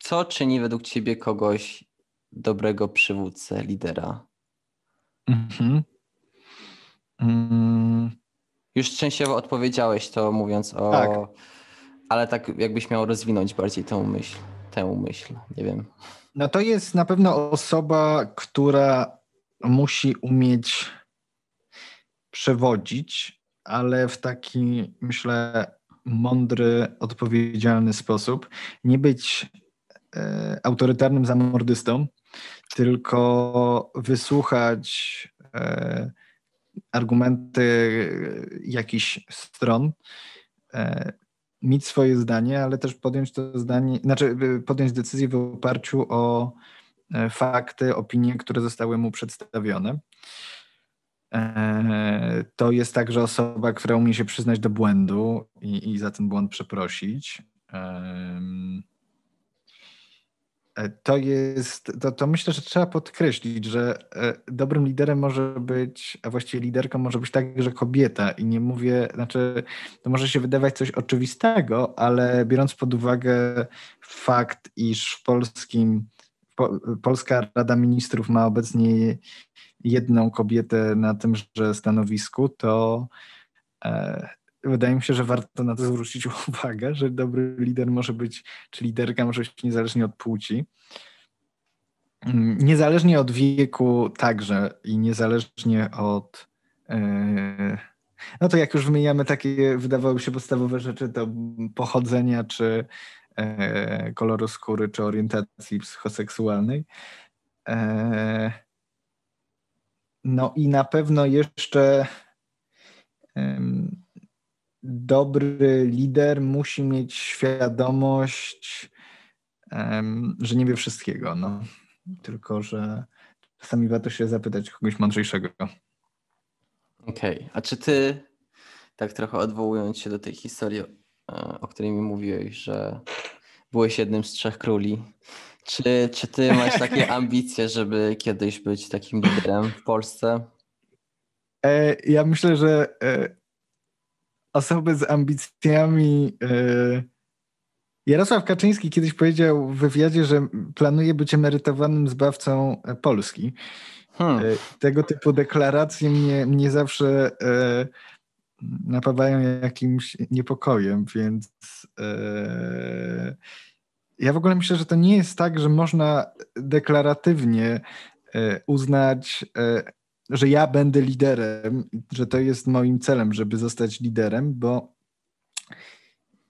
co czyni według ciebie kogoś dobrego przywódcę, lidera? Mhm. Mm. Już częściowo odpowiedziałeś to mówiąc o. Tak. Ale tak jakbyś miał rozwinąć bardziej tę myśl, tę myśl, nie wiem. No to jest na pewno osoba, która musi umieć przewodzić, ale w taki, myślę, mądry, odpowiedzialny sposób. Nie być e, autorytarnym zamordystą, tylko wysłuchać e, argumenty jakichś stron, e, mieć swoje zdanie, ale też podjąć to zdanie, znaczy podjąć decyzję w oparciu o E, fakty, opinie, które zostały mu przedstawione. E, to jest także osoba, która umie się przyznać do błędu i, i za ten błąd przeprosić. E, to jest, to, to myślę, że trzeba podkreślić, że dobrym liderem może być, a właściwie liderką może być także kobieta. I nie mówię, znaczy, to może się wydawać coś oczywistego, ale biorąc pod uwagę fakt, iż w polskim Polska Rada Ministrów ma obecnie jedną kobietę na tymże stanowisku, to e, wydaje mi się, że warto na to zwrócić uwagę, że dobry lider może być, czy liderka może być niezależnie od płci. Niezależnie od wieku także i niezależnie od. E, no to jak już wymieniamy takie, wydawałoby się podstawowe rzeczy, to pochodzenia czy e, koloru skóry czy orientacji psychoseksualnej. E, no i na pewno jeszcze dobry lider musi mieć świadomość, że nie wie wszystkiego, no. tylko że czasami warto się zapytać kogoś mądrzejszego. Okej, okay. a czy ty, tak trochę odwołując się do tej historii, e, o której mi mówiłeś, że byłeś jednym z trzech króli, czy, czy ty masz takie ambicje, żeby kiedyś być takim liderem w Polsce? E, ja myślę, że e, osoby z ambicjami. Jarosław Kaczyński kiedyś powiedział w wywiadzie, że planuje być emerytowanym zbawcą Polski. Hmm. Tego typu deklaracje mnie, mnie zawsze e, napawają jakimś niepokojem, więc e, ja w ogóle myślę, że to nie jest tak, że można deklaratywnie e, uznać, e, że ja będę liderem, że to jest moim celem, żeby zostać liderem, bo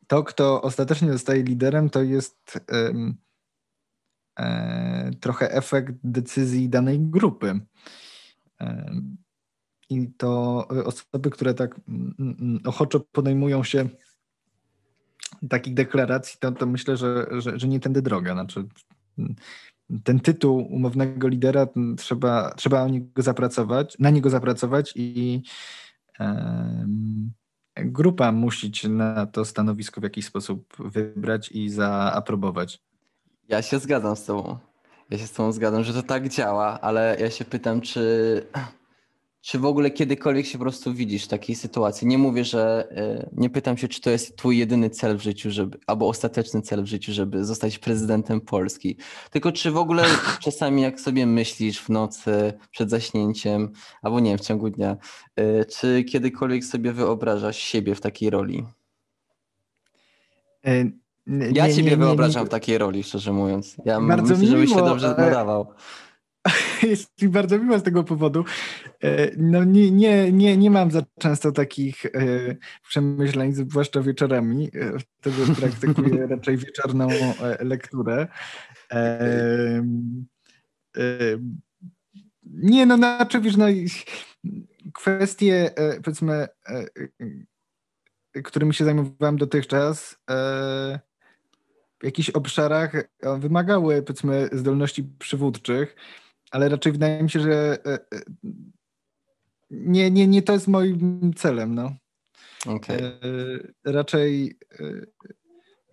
to, kto ostatecznie zostaje liderem, to jest E, trochę efekt decyzji danej grupy. E, I to osoby, które tak ochoczo podejmują się takich deklaracji, to, to myślę, że, że, że nie tędy droga. Znaczy, ten tytuł umownego lidera trzeba, trzeba o niego zapracować, na niego zapracować i grupa musi na to stanowisko w jakiś sposób wybrać i zaaprobować. Ja się zgadzam z tobą. Ja się z tobą zgadzam, że to tak działa, ale ja się pytam, czy, czy w ogóle kiedykolwiek się po prostu widzisz w takiej sytuacji? Nie mówię, że e, nie pytam się, czy to jest twój jedyny cel w życiu, żeby, albo ostateczny cel w życiu, żeby zostać prezydentem Polski. Tylko czy w ogóle czasami jak sobie myślisz w nocy, przed zaśnięciem, albo nie wiem, w ciągu dnia, e, czy kiedykolwiek sobie wyobrażasz siebie w takiej roli? E, nie, ja ciebie nie, wyobrażam w takiej roli, szczerze mówiąc. Ja bardzo myślę, żebyś się dobrze nadawał. Jest mi bardzo miło z tego powodu. E, no nie, nie, nie, nie mam za często takich e, przemyśleń, zwłaszcza wieczorami. E, wtedy praktykuję raczej wieczorną lekturę. Nie, no znaczy, wiesz, no kwestie, powiedzmy, którymi się zajmowałem dotychczas, w jakichś obszarach e, wymagały, powiedzmy, zdolności przywódczych, ale raczej wydaje mi się, że e, e, nie, nie, nie to jest moim celem. No. Okay. Raczej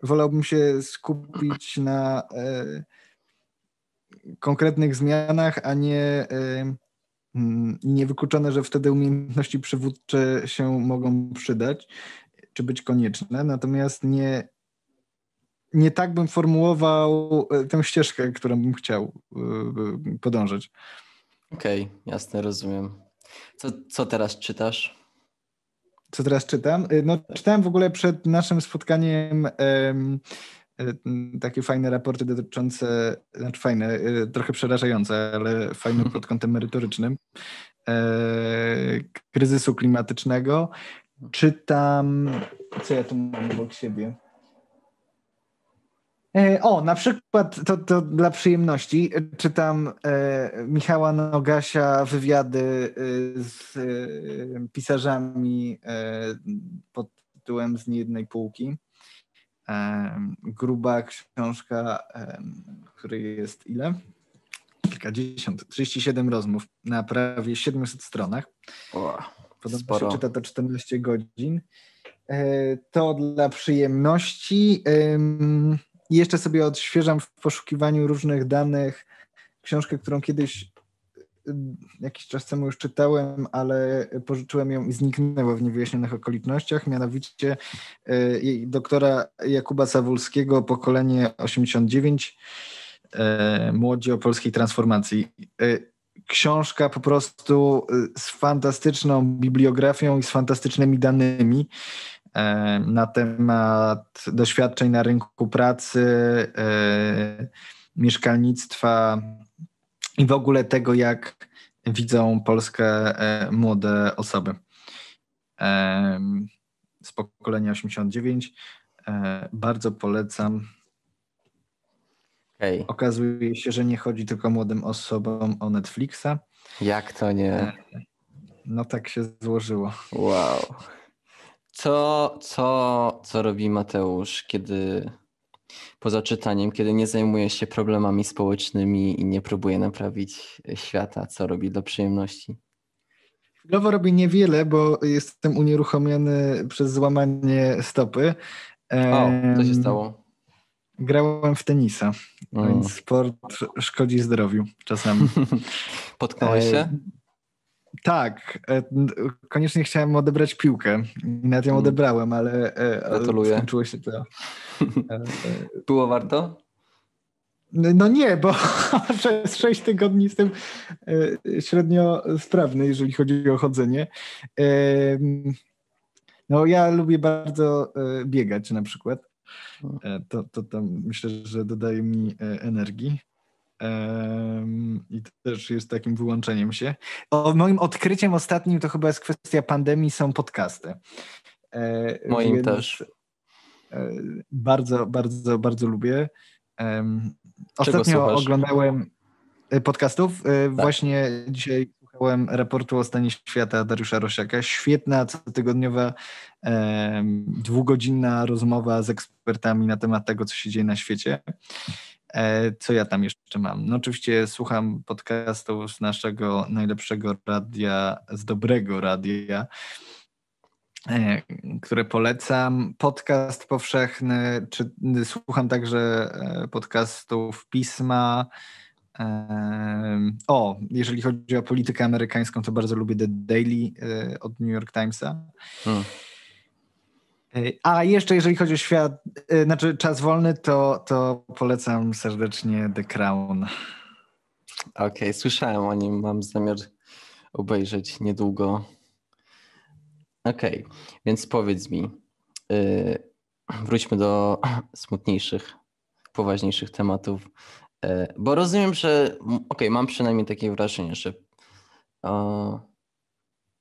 wolałbym się skupić na konkretnych zmianach, a nie niewykluczone, że wtedy umiejętności przywódcze się mogą przydać czy być konieczne. Natomiast nie, nie tak bym formułował e, tę ścieżkę, którą bym chciał e, podążać. Okej, okay, jasne, rozumiem. Co, co teraz czytasz? Co teraz czytam? E, no, czytałem w ogóle przed naszym spotkaniem um, takie fajne raporty dotyczące, znaczy fajne, trochę przerażające, ale fajne pod kątem merytorycznym, kryzysu klimatycznego. Czytam, co ja tu mam obok siebie? E, o, na przykład to, to dla przyjemności czytam e, Michała Nogasia wywiady e, z e, pisarzami e, pod tytułem Z niejednej półki. E, gruba książka, której jest ile? Kilkadziesiąt, 37 rozmów na prawie 700 stronach. O, Podobno sporo. się czyta to 14 godzin. To dla przyjemności. I jeszcze sobie odświeżam w poszukiwaniu różnych danych książkę, którą kiedyś y, jakiś czas temu już czytałem, ale pożyczyłem ją i zniknęła w niewyjaśnionych okolicznościach, mianowicie y, doktora Jakuba Sawulskiego, pokolenie 89, y, Młodzi o polskiej transformacji. Książka po prostu z fantastyczną bibliografią i z fantastycznymi danymi. E, na temat doświadczeń na rynku pracy, e, mieszkalnictwa i w ogóle tego, jak widzą Polskę e, młode osoby z pokolenia 89. Bardzo polecam. Okay. Okazuje się, że nie chodzi tylko młodym osobom o Netflixa. Jak to nie? No tak się złożyło. Wow. Co, co, co robi Mateusz, kiedy poza czytaniem, kiedy nie zajmuje się problemami społecznymi i nie próbuje naprawić świata? Co robi dla przyjemności? Chwilowo robię niewiele, bo jestem unieruchomiony przez złamanie stopy. O, co się stało? Grałem w tenisa, mm. więc sport szkodzi zdrowiu czasami. Potknąłeś się? E, tak, e, koniecznie chciałem odebrać piłkę. Nawet ją mm. odebrałem, ale e, Gratuluję. skończyło się to. Było warto? No nie, bo przez 6 tygodni jestem średnio sprawny, jeżeli chodzi o chodzenie. No ja lubię bardzo biegać na przykład. E, to, to tam myślę, że dodaje mi e, energii. I to też jest takim wyłączeniem się. O, moim odkryciem ostatnim to chyba jest kwestia pandemii, są podcasty. E, moim Więc też. Bardzo, bardzo, bardzo lubię. Ostatnio oglądałem podcastów. Tak. Właśnie dzisiaj słuchałem raportu o stanie świata Dariusza Rosiaka. Świetna, cotygodniowa, e, dwugodzinna rozmowa z ekspertami na temat tego, co się dzieje na świecie. E, co ja tam jeszcze mam? No oczywiście słucham podcastów z naszego najlepszego radia, z dobrego radia, e, które polecam. Podcast powszechny, czy słucham także e, podcastów Pisma, o, jeżeli chodzi o politykę amerykańską, to bardzo lubię The Daily od New York Timesa. Hmm. E, a jeszcze jeżeli chodzi o świat, e, znaczy czas wolny, to, to polecam serdecznie The Crown. Okej, okay, słyszałem o nim, mam zamiar obejrzeć niedługo. Okej, okay, więc powiedz mi, yy, wróćmy do smutniejszych, poważniejszych tematów. E, bo rozumiem, że okej, okay, mam przynajmniej takie wrażenie, że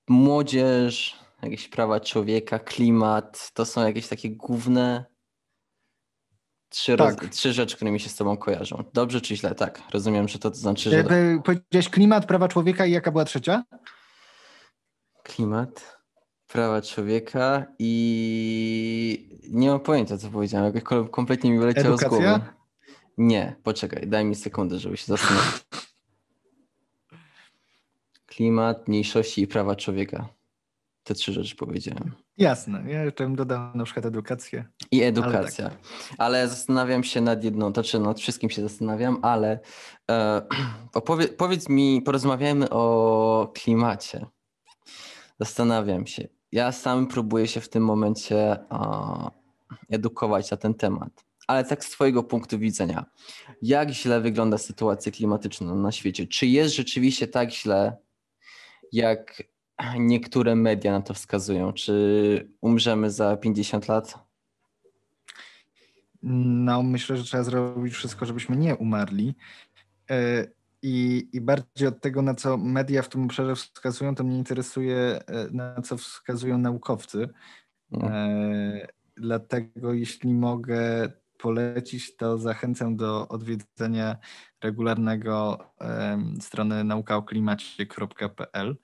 młodzież, jakieś prawa człowieka, klimat, to są jakieś takie główne trzy, tak. roz, trzy rzeczy, które mi się z tobą kojarzą. Dobrze czy źle? Tak, rozumiem, że to, to znaczy, że... Powiedziałeś klimat, prawa człowieka i jaka była trzecia? Klimat, prawa człowieka i nie mam pojęcia, co powiedziałem. Jakoś kompletnie mi wyleciało Edukacja? z głowy. Nie, poczekaj, daj mi sekundę, żeby się zastanowić. Klimat, mniejszości i prawa człowieka. Te trzy rzeczy powiedziałem. Jasne, ja jeszcze bym dodał na przykład edukację. I edukacja. Ale, tak. ale zastanawiam się nad jedną, to znaczy nad wszystkim się zastanawiam, ale e, opowie, powiedz mi, porozmawiajmy o klimacie. Zastanawiam się. Ja sam próbuję się w tym momencie o, edukować na ten temat ale tak z Twojego punktu widzenia, jak źle wygląda sytuacja klimatyczna na świecie? Czy jest rzeczywiście tak źle, jak niektóre media na to wskazują? Czy umrzemy za 50 lat? No, myślę, że trzeba zrobić wszystko, żebyśmy nie umarli. E, I, I bardziej od tego, na co media w tym obszarze wskazują, to mnie interesuje, e, na co wskazują naukowcy. No. E, dlatego, jeśli mogę, polecić, to zachęcam do odwiedzenia regularnego strony naukaoklimacie.pl,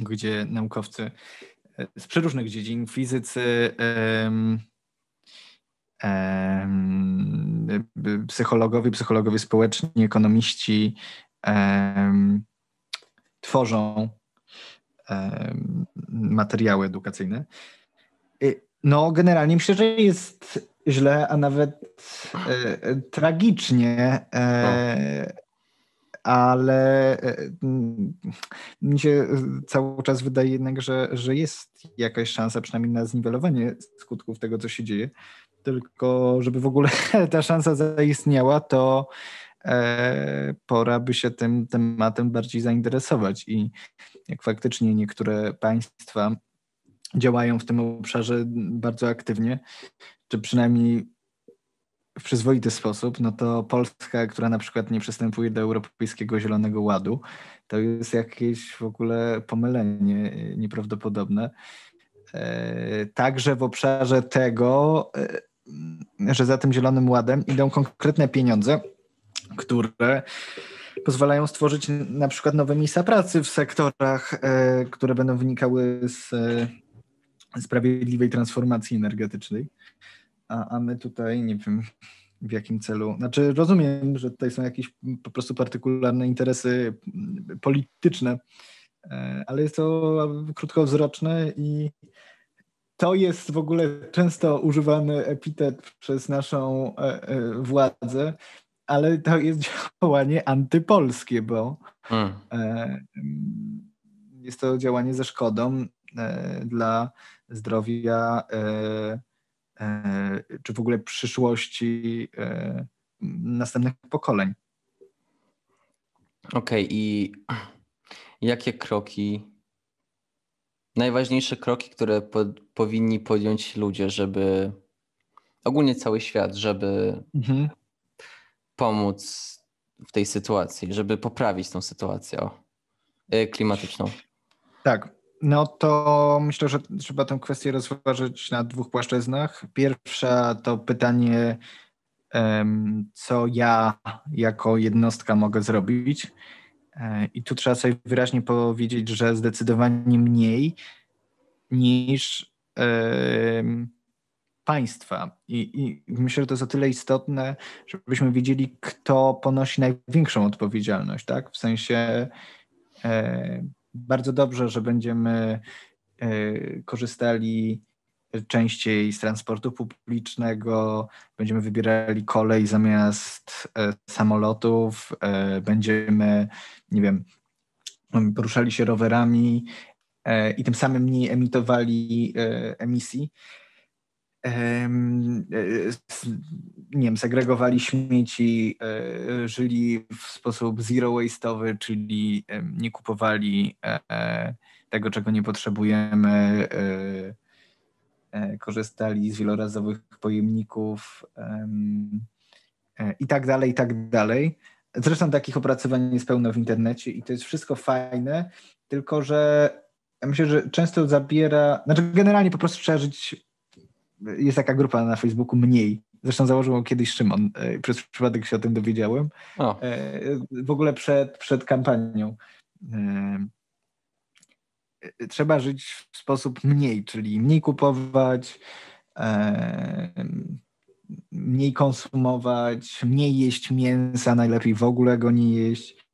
gdzie naukowcy e, z przeróżnych dziedzin, fizycy, psychologowie, psychologowie społeczni, ekonomiści tworzą materiały edukacyjne. No, generalnie myślę, że jest źle, a nawet e, tragicznie. E, ale e, mi się cały czas wydaje jednak, że, że jest jakaś szansa przynajmniej na zniwelowanie skutków tego, co się dzieje. Tylko, żeby w ogóle ta szansa zaistniała, to e, pora by się tym tematem bardziej zainteresować. I jak faktycznie niektóre państwa działają w tym obszarze bardzo aktywnie, czy przynajmniej w przyzwoity sposób, no to Polska, która na przykład nie przystępuje do Europejskiego Zielonego Ładu, to jest jakieś w ogóle pomylenie nieprawdopodobne. E, także w obszarze tego, e, że za tym Zielonym Ładem idą konkretne pieniądze, które pozwalają stworzyć na przykład nowe miejsca pracy w sektorach, e, które będą wynikały z sprawiedliwej transformacji energetycznej. A, a my tutaj, nie wiem, w jakim celu. Znaczy, rozumiem, że tutaj są jakieś po prostu partykularne interesy polityczne, e, ale jest to krótkowzroczne i to jest w ogóle często używany epitet przez naszą e, e, władzę, ale to jest działanie antypolskie, bo hmm. jest to działanie ze szkodą dla zdrowia czy w ogóle przyszłości następnych pokoleń. Okej, okay, i jakie kroki, najważniejsze kroki, które po, powinni podjąć ludzie, żeby ogólnie cały świat, żeby mhm. pomóc w tej sytuacji, żeby poprawić tą sytuację e, klimatyczną? Tak. No to myślę, że trzeba tę kwestię rozważyć na dwóch płaszczyznach. Pierwsza to pytanie, co ja jako jednostka mogę zrobić. E, I tu trzeba sobie wyraźnie powiedzieć, że zdecydowanie mniej niż państwa. I, I, myślę, że to jest o tyle istotne, żebyśmy wiedzieli, kto ponosi największą odpowiedzialność, tak? W sensie e, bardzo dobrze, że będziemy e, korzystali częściej z transportu publicznego, będziemy wybierali kolej zamiast e, samolotów, e, będziemy, nie wiem, poruszali się rowerami i tym samym mniej emitowali emisji. Nie wiem, segregowali śmieci, żyli w sposób zero waste'owy, czyli nie kupowali tego, czego nie potrzebujemy, E, korzystali z wielorazowych pojemników e, i tak dalej, i tak dalej. Zresztą takich opracowań jest pełno w internecie i to jest wszystko fajne, tylko że ja myślę, że często zabiera, znaczy generalnie po prostu trzeba żyć, jest taka grupa na Facebooku mniej, zresztą założył kiedyś Szymon, e, przez przypadek się o tym dowiedziałem, o. w ogóle przed, przed kampanią trzeba żyć w sposób mniej, czyli mniej kupować, e, mniej konsumować, mniej jeść mięsa, najlepiej w ogóle go nie jeść,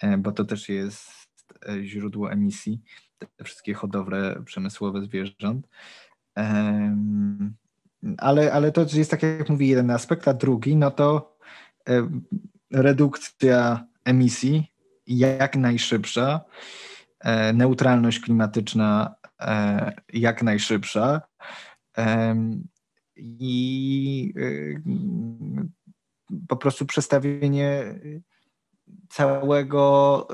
e, bo to też jest e, źródło emisji, te wszystkie hodowle przemysłowe zwierząt. Ale, ale to jest tak, jak mówi jeden aspekt, a drugi, no to redukcja emisji jak najszybsza E, neutralność klimatyczna e, jak najszybsza i e, po prostu przestawienie całego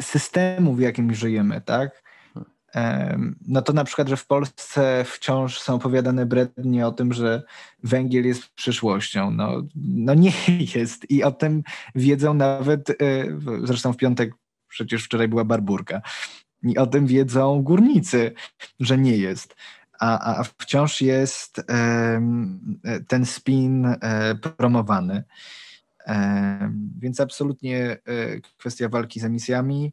systemu, w jakim żyjemy, tak? No to na przykład, że w Polsce wciąż są opowiadane brednie o tym, że węgiel jest przyszłością. No, no nie jest i o tym wiedzą nawet, zresztą w piątek przecież wczoraj była barburka. I o tym wiedzą górnicy, że nie jest. A, a wciąż jest ten spin e, promowany. Więc absolutnie e, kwestia walki z emisjami,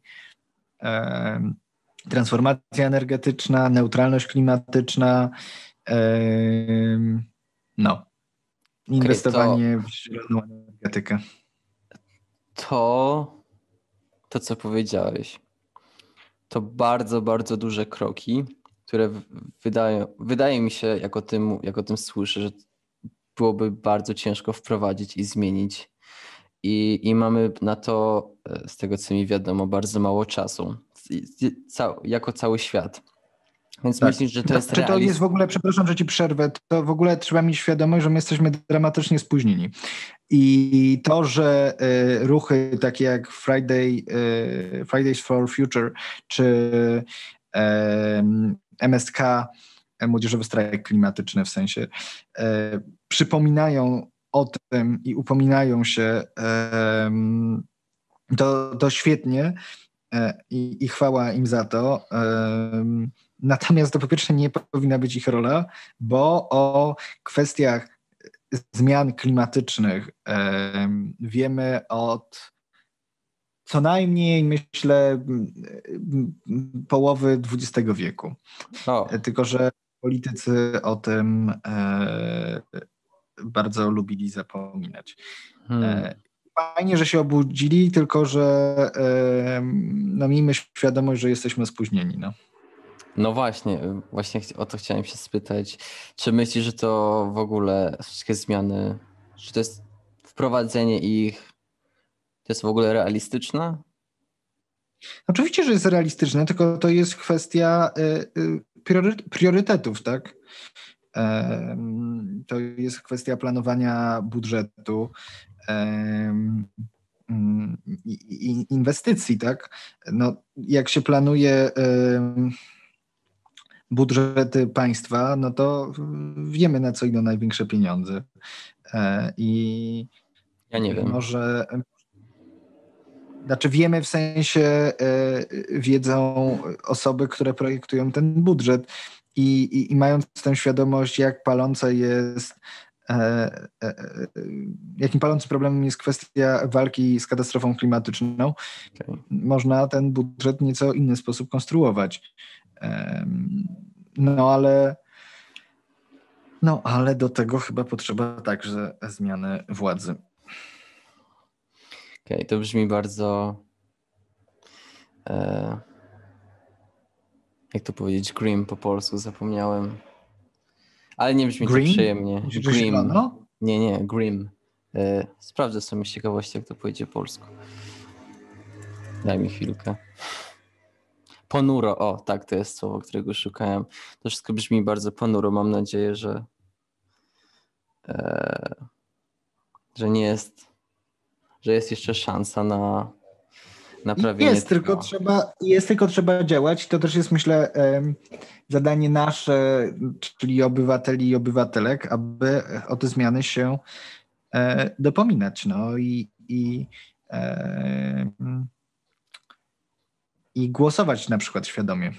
transformacja energetyczna, neutralność klimatyczna, no, inwestowanie okay, to, w zieloną energetykę. To to, co powiedziałeś. To bardzo, bardzo duże kroki, które wydają, wydaje mi się, jak o, tym, jak o tym słyszę, że byłoby bardzo ciężko wprowadzić i zmienić. I, I mamy na to, e, z tego co mi wiadomo, bardzo mało czasu, jako cały świat. Więc tak. myślisz, że to jest Czy to jest w ogóle, przepraszam, że ci przerwę, to w ogóle trzeba mieć świadomość, że my jesteśmy dramatycznie spóźnieni. I to, że y, ruchy takie jak Friday, y, Fridays for Future czy y, MSK, Młodzieżowy Strajk Klimatyczny w sensie, przypominają o tym i upominają się, to, to świetnie i, i chwała im za to. Natomiast to po pierwsze nie powinna być ich rola, bo o kwestiach zmian klimatycznych wiemy od co najmniej, myślę, połowy XX wieku. O. Tylko, że politycy o tym bardzo lubili zapominać. Hmm. Fajnie, że się obudzili, tylko że no, miejmy świadomość, że jesteśmy spóźnieni. No. No właśnie, właśnie o to chciałem się spytać. Czy myślisz, że to w ogóle wszystkie zmiany, czy to jest wprowadzenie ich, to jest w ogóle realistyczne? Oczywiście, że jest realistyczne, tylko to jest kwestia e, priory, priorytetów, tak? To jest kwestia planowania budżetu, inwestycji, tak? No, jak się planuje budżety państwa, no to wiemy, na co idą największe pieniądze. E, I Ja nie wiem. może. Znaczy wiemy w sensie e, wiedzą osoby, które projektują ten budżet i, i, i mając tę świadomość, jak paląca jest, jakim palącym problemem jest kwestia walki z katastrofą klimatyczną, Okej. można ten budżet nieco inny sposób konstruować. No ale. No, ale do tego chyba potrzeba także zmiany władzy. Okej, to brzmi bardzo. E, jak to powiedzieć? Grim po polsku, zapomniałem. Ale nie brzmi Green? to przyjemnie. Grim. zielono? Nie, nie, grim. E, sprawdzę sobie z ciekawości, jak to powiedzie po polsku. Daj mi chwilkę. Ponuro, o tak, to jest słowo, którego szukałem. To wszystko brzmi bardzo ponuro. Mam nadzieję, że, e, że nie jest, że jest jeszcze szansa na naprawienie Jest, tylko trzeba, jest, tylko trzeba działać. To też jest, myślę, zadanie nasze, czyli obywateli i obywatelek, aby o te zmiany się e, dopominać. No i, i, i głosować na przykład świadomie.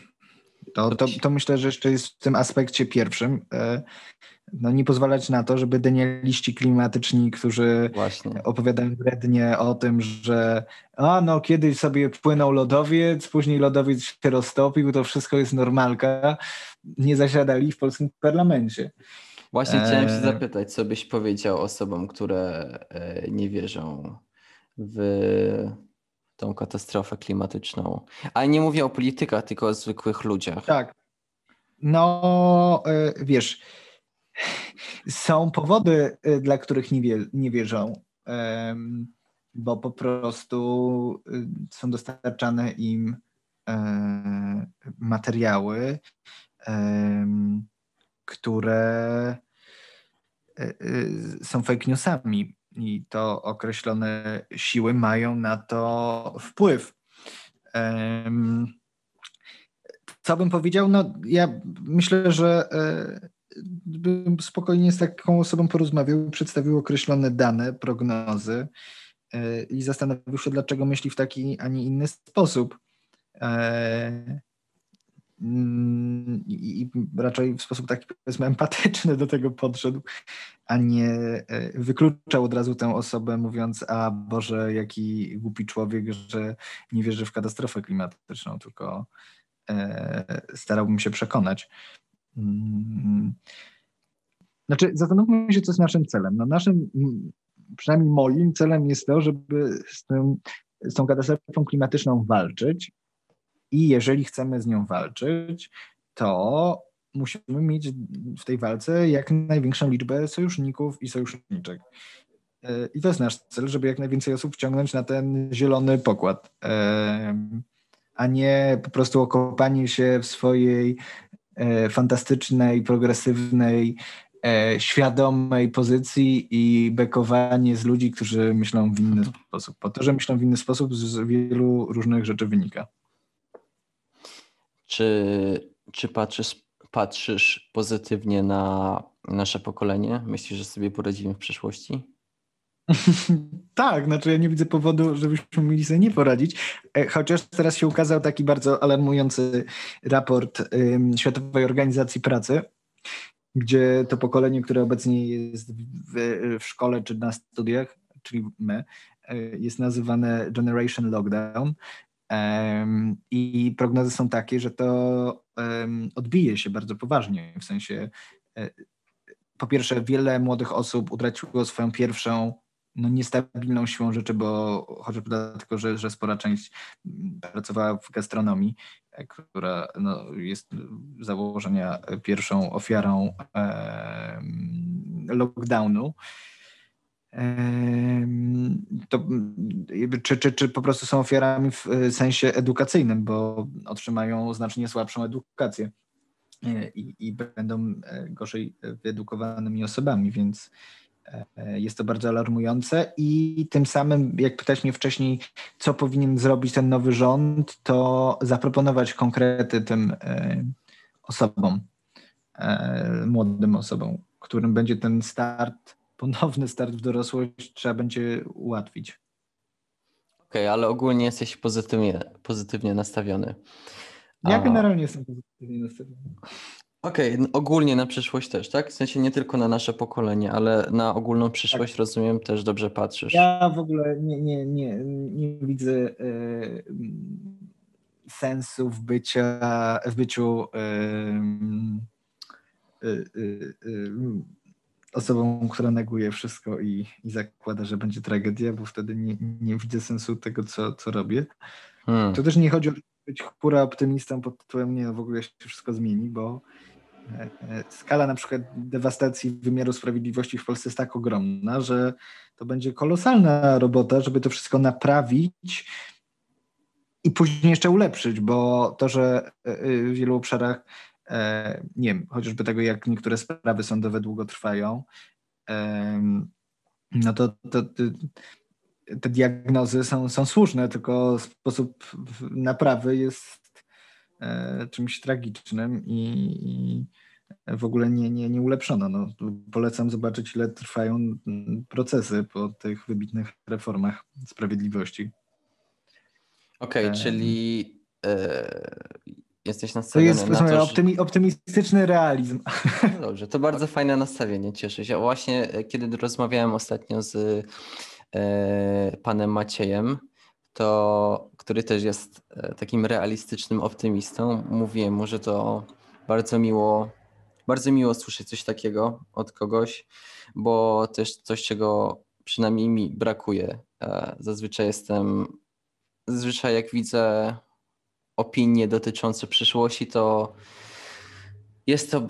To, to, to myślę, że jeszcze jest w tym aspekcie pierwszym. E, no nie pozwalać na to, żeby denialiści klimatyczni, którzy Właśnie. opowiadają wrednie o tym, że a no kiedyś sobie płynął lodowiec, później lodowiec się roztopił, to wszystko jest normalka, nie zasiadali w polskim parlamencie. Właśnie chciałem się Eee. zapytać, co byś powiedział osobom, które e, nie wierzą w tą katastrofę klimatyczną. Ale nie mówię o politykach, tylko o zwykłych ludziach. Tak. No, e, wiesz, są powody, e, dla których nie, wie, nie wierzą, bo po prostu e, są dostarczane im materiały, które są fake newsami i to określone siły mają na to wpływ. Co bym powiedział? No, ja myślę, że e, bym spokojnie z taką osobą porozmawiał, przedstawił określone dane, prognozy e, i zastanowił się, dlaczego myśli w taki, a nie inny sposób. Mm, I raczej w sposób taki, powiedzmy, empatyczny do tego podszedł, a nie e, wykluczał od razu tę osobę, mówiąc: A Boże, jaki głupi człowiek, że nie wierzy w katastrofę klimatyczną, tylko e, starałbym się przekonać. Mm. Znaczy, zastanówmy się, co jest naszym celem. No naszym, przynajmniej moim celem jest to, żeby z, tym, z tą katastrofą klimatyczną walczyć i jeżeli chcemy z nią walczyć, to musimy mieć w tej walce jak największą liczbę sojuszników i sojuszniczek. E, I to jest nasz cel, żeby jak najwięcej osób wciągnąć na ten zielony pokład, Em, a nie po prostu okopanie się w swojej e, fantastycznej, progresywnej, e, świadomej pozycji i bekowanie z ludzi, którzy myślą w inny sposób. Po to, że myślą w inny sposób, z wielu różnych rzeczy wynika. Czy, czy patrzysz, patrzysz pozytywnie na nasze pokolenie? Myślisz, że sobie poradzimy w przyszłości? tak, znaczy ja nie widzę powodu, żebyśmy mieli sobie nie poradzić. E, Chociaż teraz się ukazał taki bardzo alarmujący raport Światowej Organizacji Pracy, gdzie to pokolenie, które obecnie jest w, w szkole czy na studiach, czyli my, e, jest nazywane Generation Lockdown. I prognozy są takie, że to odbije się bardzo poważnie, w sensie e, po pierwsze, wiele młodych osób utraciło swoją pierwszą no, niestabilną siłą rzeczy, bo chociażby dlatego, że, że spora część pracowała w gastronomii, e, która no, jest założenia pierwszą ofiarą lockdownu. To, czy, czy, czy po prostu są ofiarami w sensie edukacyjnym, bo otrzymają znacznie słabszą edukację i, i będą gorzej wyedukowanymi osobami, więc E, jest to bardzo alarmujące. I tym samym, jak pytać mnie wcześniej, co powinien zrobić ten nowy rząd, to zaproponować konkrety tym e, osobom, e, młodym osobom, którym będzie ten start, ponowny start w dorosłość trzeba będzie ułatwić. Okej, okay, ale ogólnie jesteś pozytywnie, pozytywnie nastawiony. Ja generalnie jestem pozytywnie nastawiony. Okej, okay, ogólnie na przyszłość też, tak? W sensie nie tylko na nasze pokolenie, ale na ogólną przyszłość, tak. rozumiem, też dobrze patrzysz. Ja w ogóle nie, nie, nie, nie widzę y, sensu w, bycia, w byciu y, y, osobą, która neguje wszystko i, i zakłada, że będzie tragedia, bo wtedy nie, nie widzę sensu tego, co, co robię. Hmm. To też nie chodzi o być hura optymistą pod tytułem nie, w ogóle się wszystko zmieni, bo E, e, skala na przykład dewastacji wymiaru sprawiedliwości w Polsce jest tak ogromna, że to będzie kolosalna robota, żeby to wszystko naprawić i później jeszcze ulepszyć, bo to, że e, w wielu obszarach, nie wiem, chociażby tego, jak niektóre sprawy sądowe długo trwają, no to, to, to te diagnozy są, są słuszne, tylko sposób naprawy jest E, czymś tragicznym i, w ogóle nie, nie, nie ulepszono. No, polecam zobaczyć, ile trwają procesy po tych wybitnych reformach sprawiedliwości. Okej, okay, e... czyli e, jesteś nastawiony to jest, na to, optymi, optymistyczny realizm. No dobrze, to bardzo fajne nastawienie, cieszę się. Właśnie e, kiedy rozmawiałem ostatnio z e, panem Maciejem, to, który też jest e, takim realistycznym optymistą, mówiłem mu, że to bardzo miło, bardzo miło słyszeć coś takiego od kogoś, bo też coś, czego przynajmniej mi brakuje. Zazwyczaj jestem, zazwyczaj jak widzę opinie dotyczące przyszłości, to jest to,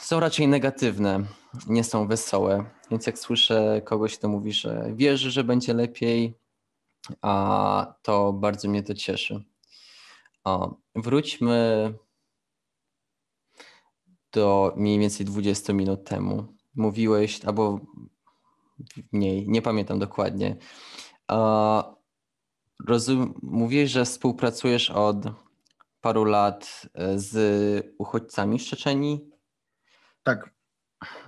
są raczej negatywne, nie są wesołe. Więc jak słyszę kogoś, kto mówi, że wierzy, że będzie lepiej, a to bardzo mnie to cieszy. Wróćmy do mniej więcej 20 minut temu. Mówiłeś, albo mniej, nie pamiętam dokładnie. Rozum, mówiłeś, że współpracujesz od paru lat e, z uchodźcami z Czeczenii? Tak.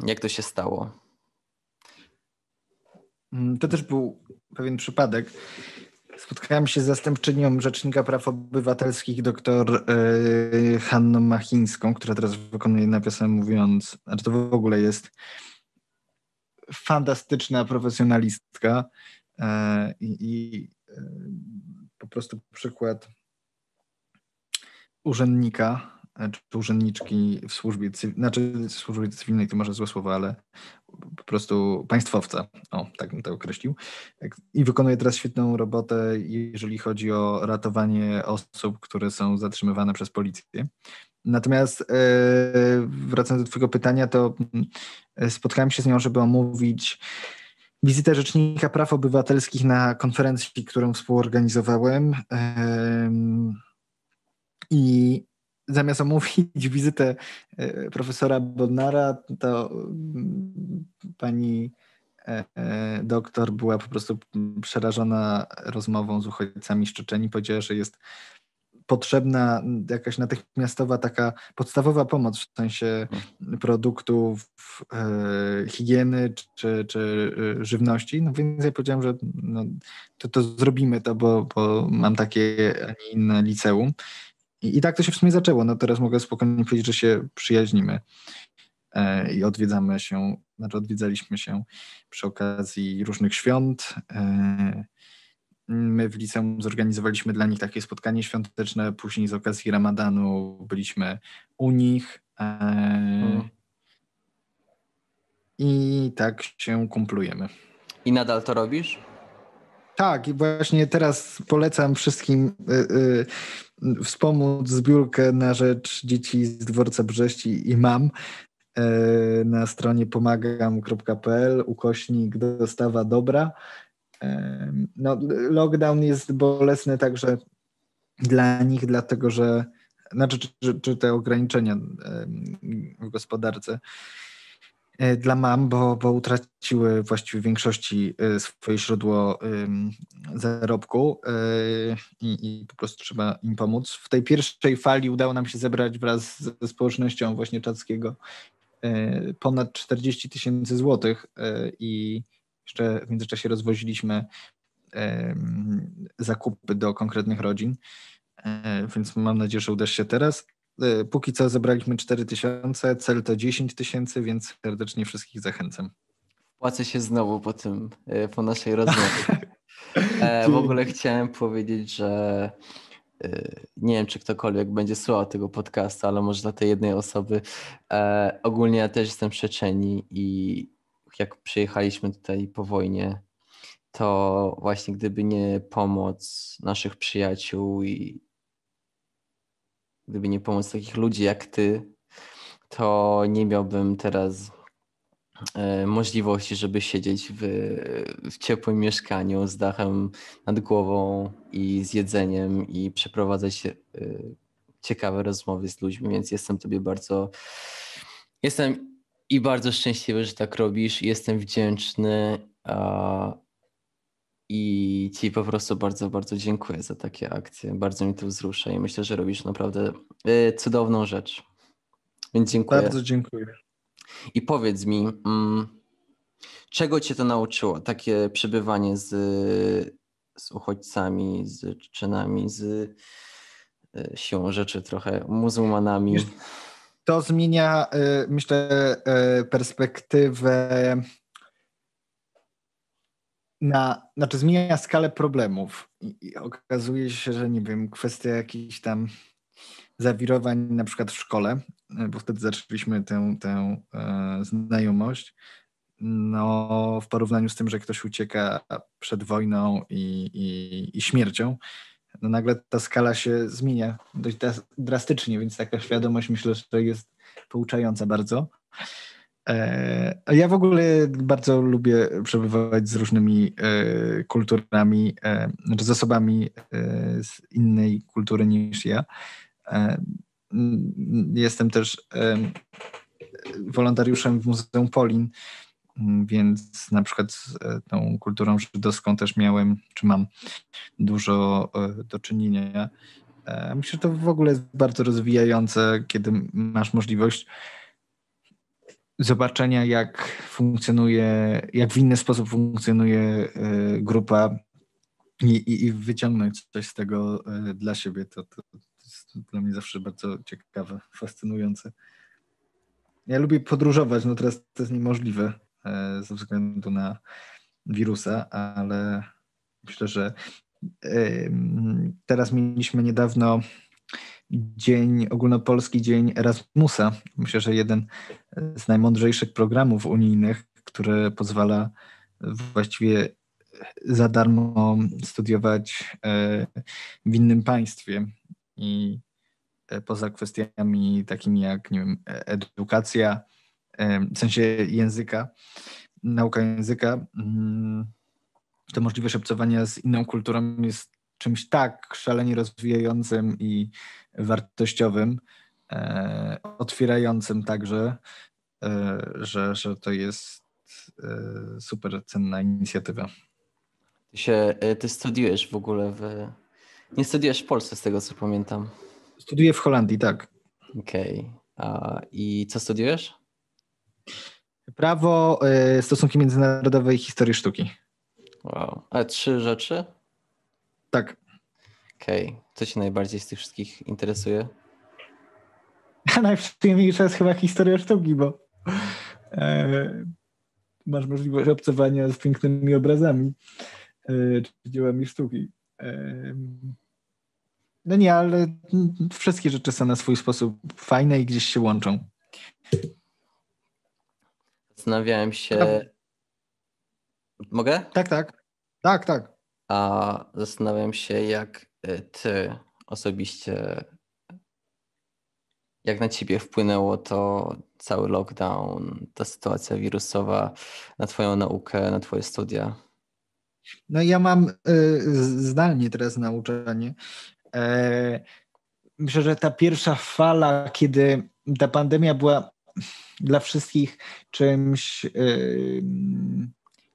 Jak to się stało? Mm, to też był pewien przypadek. Spotkałem się z zastępczynią Rzecznika Praw Obywatelskich, dr yy, Hanną Machińską, która teraz wykonuje nawiasem mówiąc, znaczy to w ogóle jest fantastyczna profesjonalistka yy, i yy, po prostu przykład urzędnika czy urzędniczki w służbie, znaczy w służbie cywilnej to może złe słowo, ale po prostu państwowca, o tak bym to określił. I wykonuje teraz świetną robotę, jeżeli chodzi o ratowanie osób, które są zatrzymywane przez policję. Natomiast e, wracając do Twojego pytania, to mm, spotkałem się z nią, żeby omówić wizytę Rzecznika Praw Obywatelskich na konferencji, którą współorganizowałem. I zamiast omówić wizytę e, profesora Bodnara, to mm, pani e, e, doktor była po prostu przerażona rozmową z uchodźcami z Czeczeni. Powiedziała, że jest potrzebna jakaś natychmiastowa taka podstawowa pomoc w sensie produktów, higieny czy, czy żywności. No więc ja powiedziałem, że no, to, to zrobimy to, bo, bo mam takie, a nie inne liceum. I, I tak to się w sumie zaczęło. No teraz mogę spokojnie powiedzieć, że się przyjaźnimy e, i odwiedzamy się, znaczy odwiedzaliśmy się przy okazji różnych świąt. My w liceum zorganizowaliśmy dla nich takie spotkanie świąteczne, później z okazji ramadanu byliśmy u nich. E, hmm. i tak się kumplujemy. I nadal to robisz? Tak, i właśnie teraz polecam wszystkim y, y, wspomóc zbiórkę na rzecz dzieci z dworca Brześci i mam y, na stronie pomagam.pl ukośnik dostawa dobra. No, lockdown jest bolesny także dla nich, dlatego że znaczy, czy, czy te ograniczenia w gospodarce e, dla mam, bo, bo utraciły właściwie w większości e, swoje źródło zarobku e, i, i, po prostu trzeba im pomóc. W tej pierwszej fali udało nam się zebrać wraz ze społecznością właśnie czackiego ponad 40 tysięcy złotych i jeszcze w międzyczasie rozwoziliśmy zakupy do konkretnych rodzin. E, więc mam nadzieję, że uda się teraz. E, póki co zebraliśmy 4 tysiące, cel to 10 tysięcy, więc serdecznie wszystkich zachęcam. Płacę się znowu po tym, e, po naszej rozmowie. w ogóle chciałem powiedzieć, że nie wiem, czy ktokolwiek będzie słuchał tego podcastu, ale może dla tej jednej osoby. ogólnie ja też jestem Czeczeni i jak przyjechaliśmy tutaj po wojnie, to właśnie gdyby nie pomoc naszych przyjaciół i gdyby nie pomoc takich ludzi jak ty, to nie miałbym teraz e, możliwości, żeby siedzieć w, w ciepłym mieszkaniu z dachem nad głową i z jedzeniem i przeprowadzać e, ciekawe rozmowy z ludźmi, więc jestem tobie bardzo jestem i bardzo szczęśliwy, że tak robisz. Jestem wdzięczny i Ci po prostu bardzo, bardzo dziękuję za takie akcje. Bardzo mi to wzrusza i myślę, że robisz naprawdę y, cudowną rzecz. Więc dziękuję. Bardzo dziękuję. I powiedz mi, mm, czego Cię to nauczyło? Takie przebywanie z, z uchodźcami, z Czeczenami, z y, siłą rzeczy trochę muzułmanami. To zmienia, y, myślę, perspektywę na, znaczy zmienia skalę problemów. I, i okazuje się, że nie wiem, kwestia jakichś tam zawirowań na przykład w szkole, e, bo wtedy zaczęliśmy tę, tę znajomość, no w porównaniu z tym, że ktoś ucieka przed wojną i, i, i śmiercią, no nagle ta skala się zmienia dość drastycznie, więc taka świadomość myślę, że jest pouczająca bardzo. E, ja w ogóle bardzo lubię przebywać z różnymi e, kulturami, e, znaczy z osobami z innej kultury niż ja. Jestem też wolontariuszem w Muzeum Polin, więc na przykład z tą kulturą żydowską też miałem, czy mam dużo do czynienia. Myślę, że to w ogóle jest bardzo rozwijające, kiedy masz możliwość zobaczenia, jak funkcjonuje, jak w inny sposób funkcjonuje e, grupa i, i, i wyciągnąć coś z tego e, dla siebie, to, to, jest dla mnie zawsze bardzo ciekawe, fascynujące. Ja lubię podróżować, no teraz to jest niemożliwe e, ze względu na wirusa, ale myślę, że teraz mieliśmy niedawno dzień, ogólnopolski dzień Erasmusa. Myślę, że jeden z najmądrzejszych programów unijnych, który pozwala właściwie za darmo studiować e, w innym państwie i e, poza kwestiami takimi jak nie wiem, edukacja, e, w sensie języka, nauka języka, mm, to możliwość obcowania z inną kulturą jest czymś tak szalenie rozwijającym i wartościowym, e, otwierającym także, e, że, że to jest e, super cenna inicjatywa. Ty, się, ty studiujesz w ogóle w. Nie studiujesz w Polsce, z tego co pamiętam. Studiuję w Holandii, tak. Okej. Okay. I co studiujesz? Prawo, e, stosunki międzynarodowe i historię sztuki. Wow. A trzy rzeczy? Tak. Okej. Okay. Co Cię najbardziej z tych wszystkich interesuje? Najprzyjemniejsza jest chyba historia sztuki, bo e, masz możliwość obcowania z pięknymi obrazami e, czy dziełami sztuki. E, no nie, ale wszystkie rzeczy są na swój sposób fajne i gdzieś się łączą. Zastanawiałem się. Mogę? Tak, tak. Tak, tak. A zastanawiam się, jak y, ty osobiście, jak na ciebie wpłynęło to cały lockdown, ta sytuacja wirusowa na twoją naukę, na twoje studia. No ja mam y, zdalnie teraz nauczanie. E, myślę, że ta pierwsza fala, kiedy ta pandemia była dla wszystkich czymś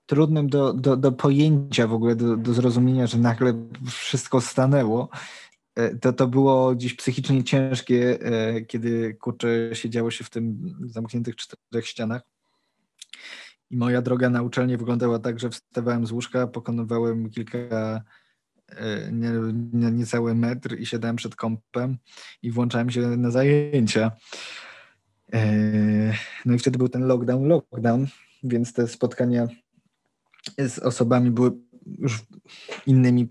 trudnym do, do, do pojęcia w ogóle, do, do zrozumienia, że nagle wszystko stanęło, e, to to było gdzieś psychicznie ciężkie, e, kiedy kurczę siedziało się w tym zamkniętych czterech ścianach. I moja droga na uczelnię wyglądała tak, że wstawałem z łóżka, pokonywałem kilka, e, nie, nie, niecały metr i siadałem przed kąpem i włączałem się na zajęcia. No i wtedy był ten lockdown, lockdown, więc te spotkania z osobami były już innymi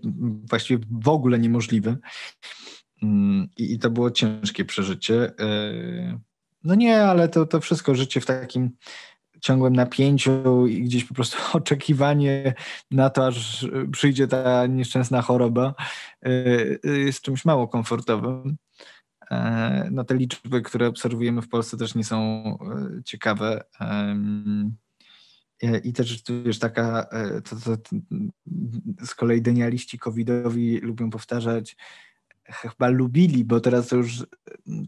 właściwie w ogóle niemożliwe. Mm, I, to było ciężkie przeżycie. E, no nie, ale to, to wszystko życie w takim ciągłym napięciu i gdzieś po prostu oczekiwanie na to, aż przyjdzie ta nieszczęsna choroba, e, jest czymś mało komfortowym. E, no te liczby, które obserwujemy w Polsce też nie są ciekawe. I też wiesz, taka, to, to, to, z kolei denialiści covidowi lubią powtarzać, chyba lubili, bo teraz już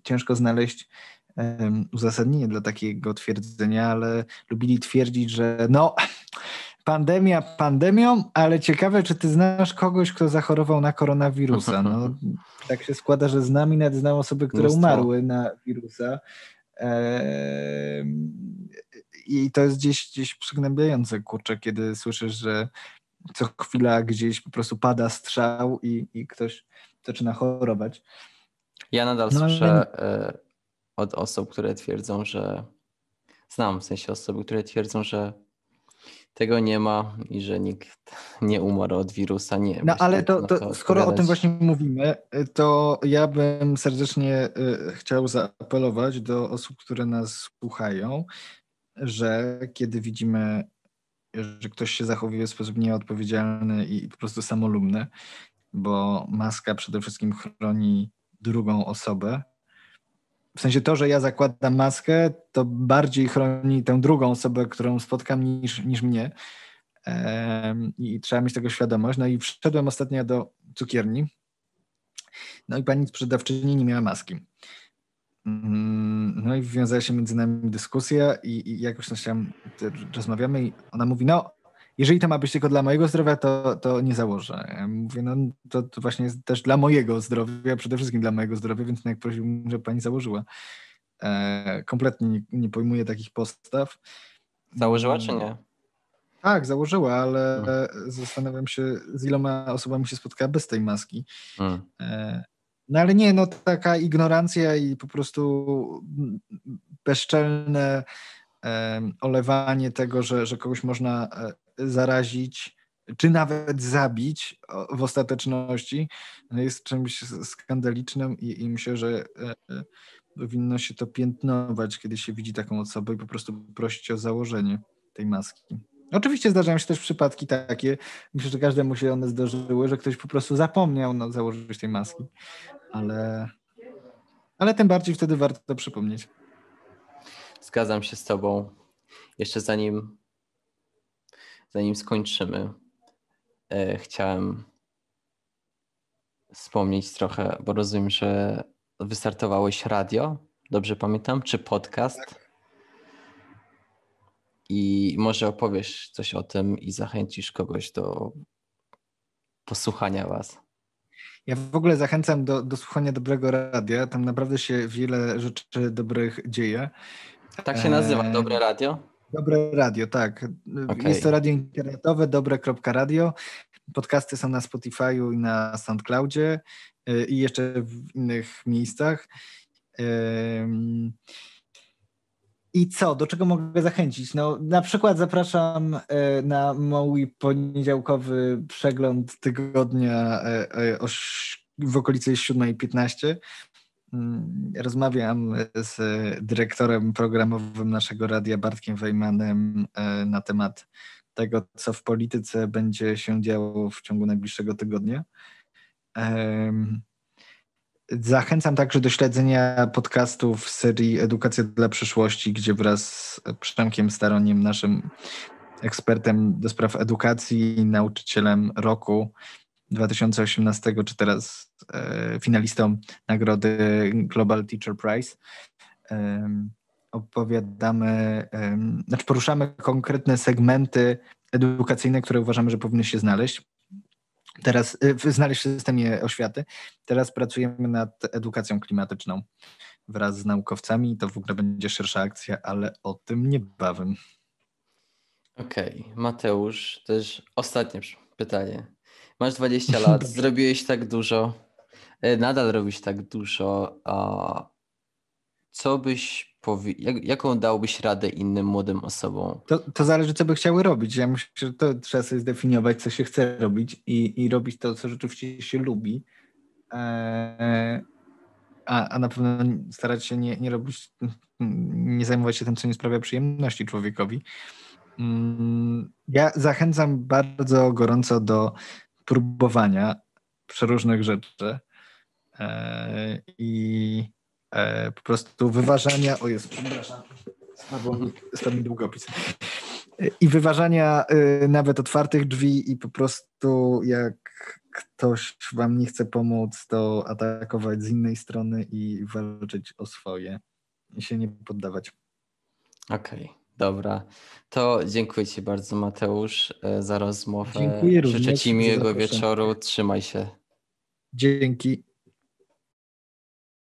ciężko znaleźć um, uzasadnienie dla takiego twierdzenia, ale lubili twierdzić, że no, pandemia pandemią, ale ciekawe, czy ty znasz kogoś, kto zachorował na koronawirusa. No, tak się składa, że znam i nawet znam osoby, które umarły na wirusa. I to jest gdzieś, gdzieś przygnębiające, kurczę, kiedy słyszysz, że co chwila gdzieś po prostu pada strzał i, i ktoś zaczyna chorować. Ja nadal no, słyszę ale... od osób, które twierdzą, że znam w sensie osoby, które twierdzą, że tego nie ma i że nikt nie umarł od wirusa. Nie, no ale to, to skoro o tym właśnie mówimy, to ja bym serdecznie y, chciał zaapelować do osób, które nas słuchają, że kiedy widzimy, że ktoś się zachowuje w sposób nieodpowiedzialny i po prostu samolubny, bo maska przede wszystkim chroni drugą osobę. W sensie to, że ja zakładam maskę, to bardziej chroni tę drugą osobę, którą spotkam, niż, niż mnie. I trzeba mieć tego świadomość. No i wszedłem ostatnio do cukierni. No i pani sprzedawczyni nie miała maski. Mm, no i wiązała się między nami dyskusja i, i jakoś tam rozmawiamy i ona mówi, no jeżeli to ma być tylko dla mojego zdrowia, to, to nie założę. Ja mówię, no to, to właśnie jest też dla mojego zdrowia, przede wszystkim dla mojego zdrowia, więc jak prosiłbym, żeby pani założyła. E, kompletnie nie, nie pojmuję takich postaw. Założyła czy nie? Tak, założyła, ale hmm. zastanawiam się, z iloma osobami się spotkała bez tej maski. Hmm. E, no ale nie, no taka ignorancja i po prostu bezczelne olewanie tego, że, że kogoś można e, zarazić, czy nawet zabić w ostateczności, no, jest czymś skandalicznym i, i myślę, że e, e, powinno się to piętnować, kiedy się widzi taką osobę i po prostu prosić o założenie tej maski. Oczywiście zdarzają się też przypadki takie, myślę, że każdemu się one zdarzyły, że ktoś po prostu zapomniał no, założyć tej maski, ale, ale tym bardziej wtedy warto przypomnieć. Zgadzam się z Tobą. Jeszcze zanim, zanim skończymy, e, chciałem wspomnieć trochę, bo rozumiem, że wystartowałeś radio, dobrze pamiętam, czy podcast? Tak. I może opowiesz coś o tym i zachęcisz kogoś do posłuchania Was. Ja w ogóle zachęcam do, do słuchania dobrego radia. Tam naprawdę się wiele rzeczy dobrych dzieje. Tak się nazywa, e, Dobre Radio? Dobre Radio, tak. Okay. Jest to radio internetowe, dobre.radio. Podcasty są na Spotify'u i na SoundCloudzie e, i jeszcze w innych miejscach. I co? Do czego mogę zachęcić? No, na przykład zapraszam e, na mój poniedziałkowy przegląd tygodnia w okolicy 7.15 Mm, Rozmawiam z dyrektorem programowym naszego radia Bartkiem Wejmanem e, na temat tego, co w polityce będzie się działo w ciągu najbliższego tygodnia. Zachęcam także do śledzenia podcastów serii Edukacja dla przyszłości, gdzie wraz z Przemkiem Staroniem, naszym ekspertem do spraw edukacji, nauczycielem roku 2018, czy teraz e, finalistą nagrody Global Teacher Prize, opowiadamy, znaczy poruszamy konkretne segmenty edukacyjne, które uważamy, że powinny się znaleźć. Teraz y, znaleźć w systemie oświaty. Teraz pracujemy nad edukacją klimatyczną wraz z naukowcami. To w ogóle będzie szersza akcja, ale o tym niebawem. Okej, Mateusz, też ostatnie pytanie. Masz 20 lat, zrobiłeś tak dużo, e, nadal robisz tak dużo, a co byś powi- jak, jaką dałbyś radę innym młodym osobom? To, to zależy, co by chciały robić. Ja myślę, że to trzeba sobie zdefiniować, co się chce robić i, i robić to, co rzeczywiście się lubi. Eee, a, a na pewno starać się nie, nie robić, nie zajmować się tym, co nie sprawia przyjemności człowiekowi. Mm, Ja zachęcam bardzo gorąco do próbowania przeróżnych rzeczy eee, i e, po prostu wyważania. O jest, przepraszam, spadł długopis. I wyważania y, nawet otwartych drzwi i po prostu jak ktoś wam nie chce pomóc, to atakować z innej strony i walczyć o swoje i się nie poddawać. Okej, dobra. To dziękuję Ci bardzo, Mateusz, e, za rozmowę. Dziękuję Życzę Ci miłego wieczoru. Trzymaj się. Dzięki.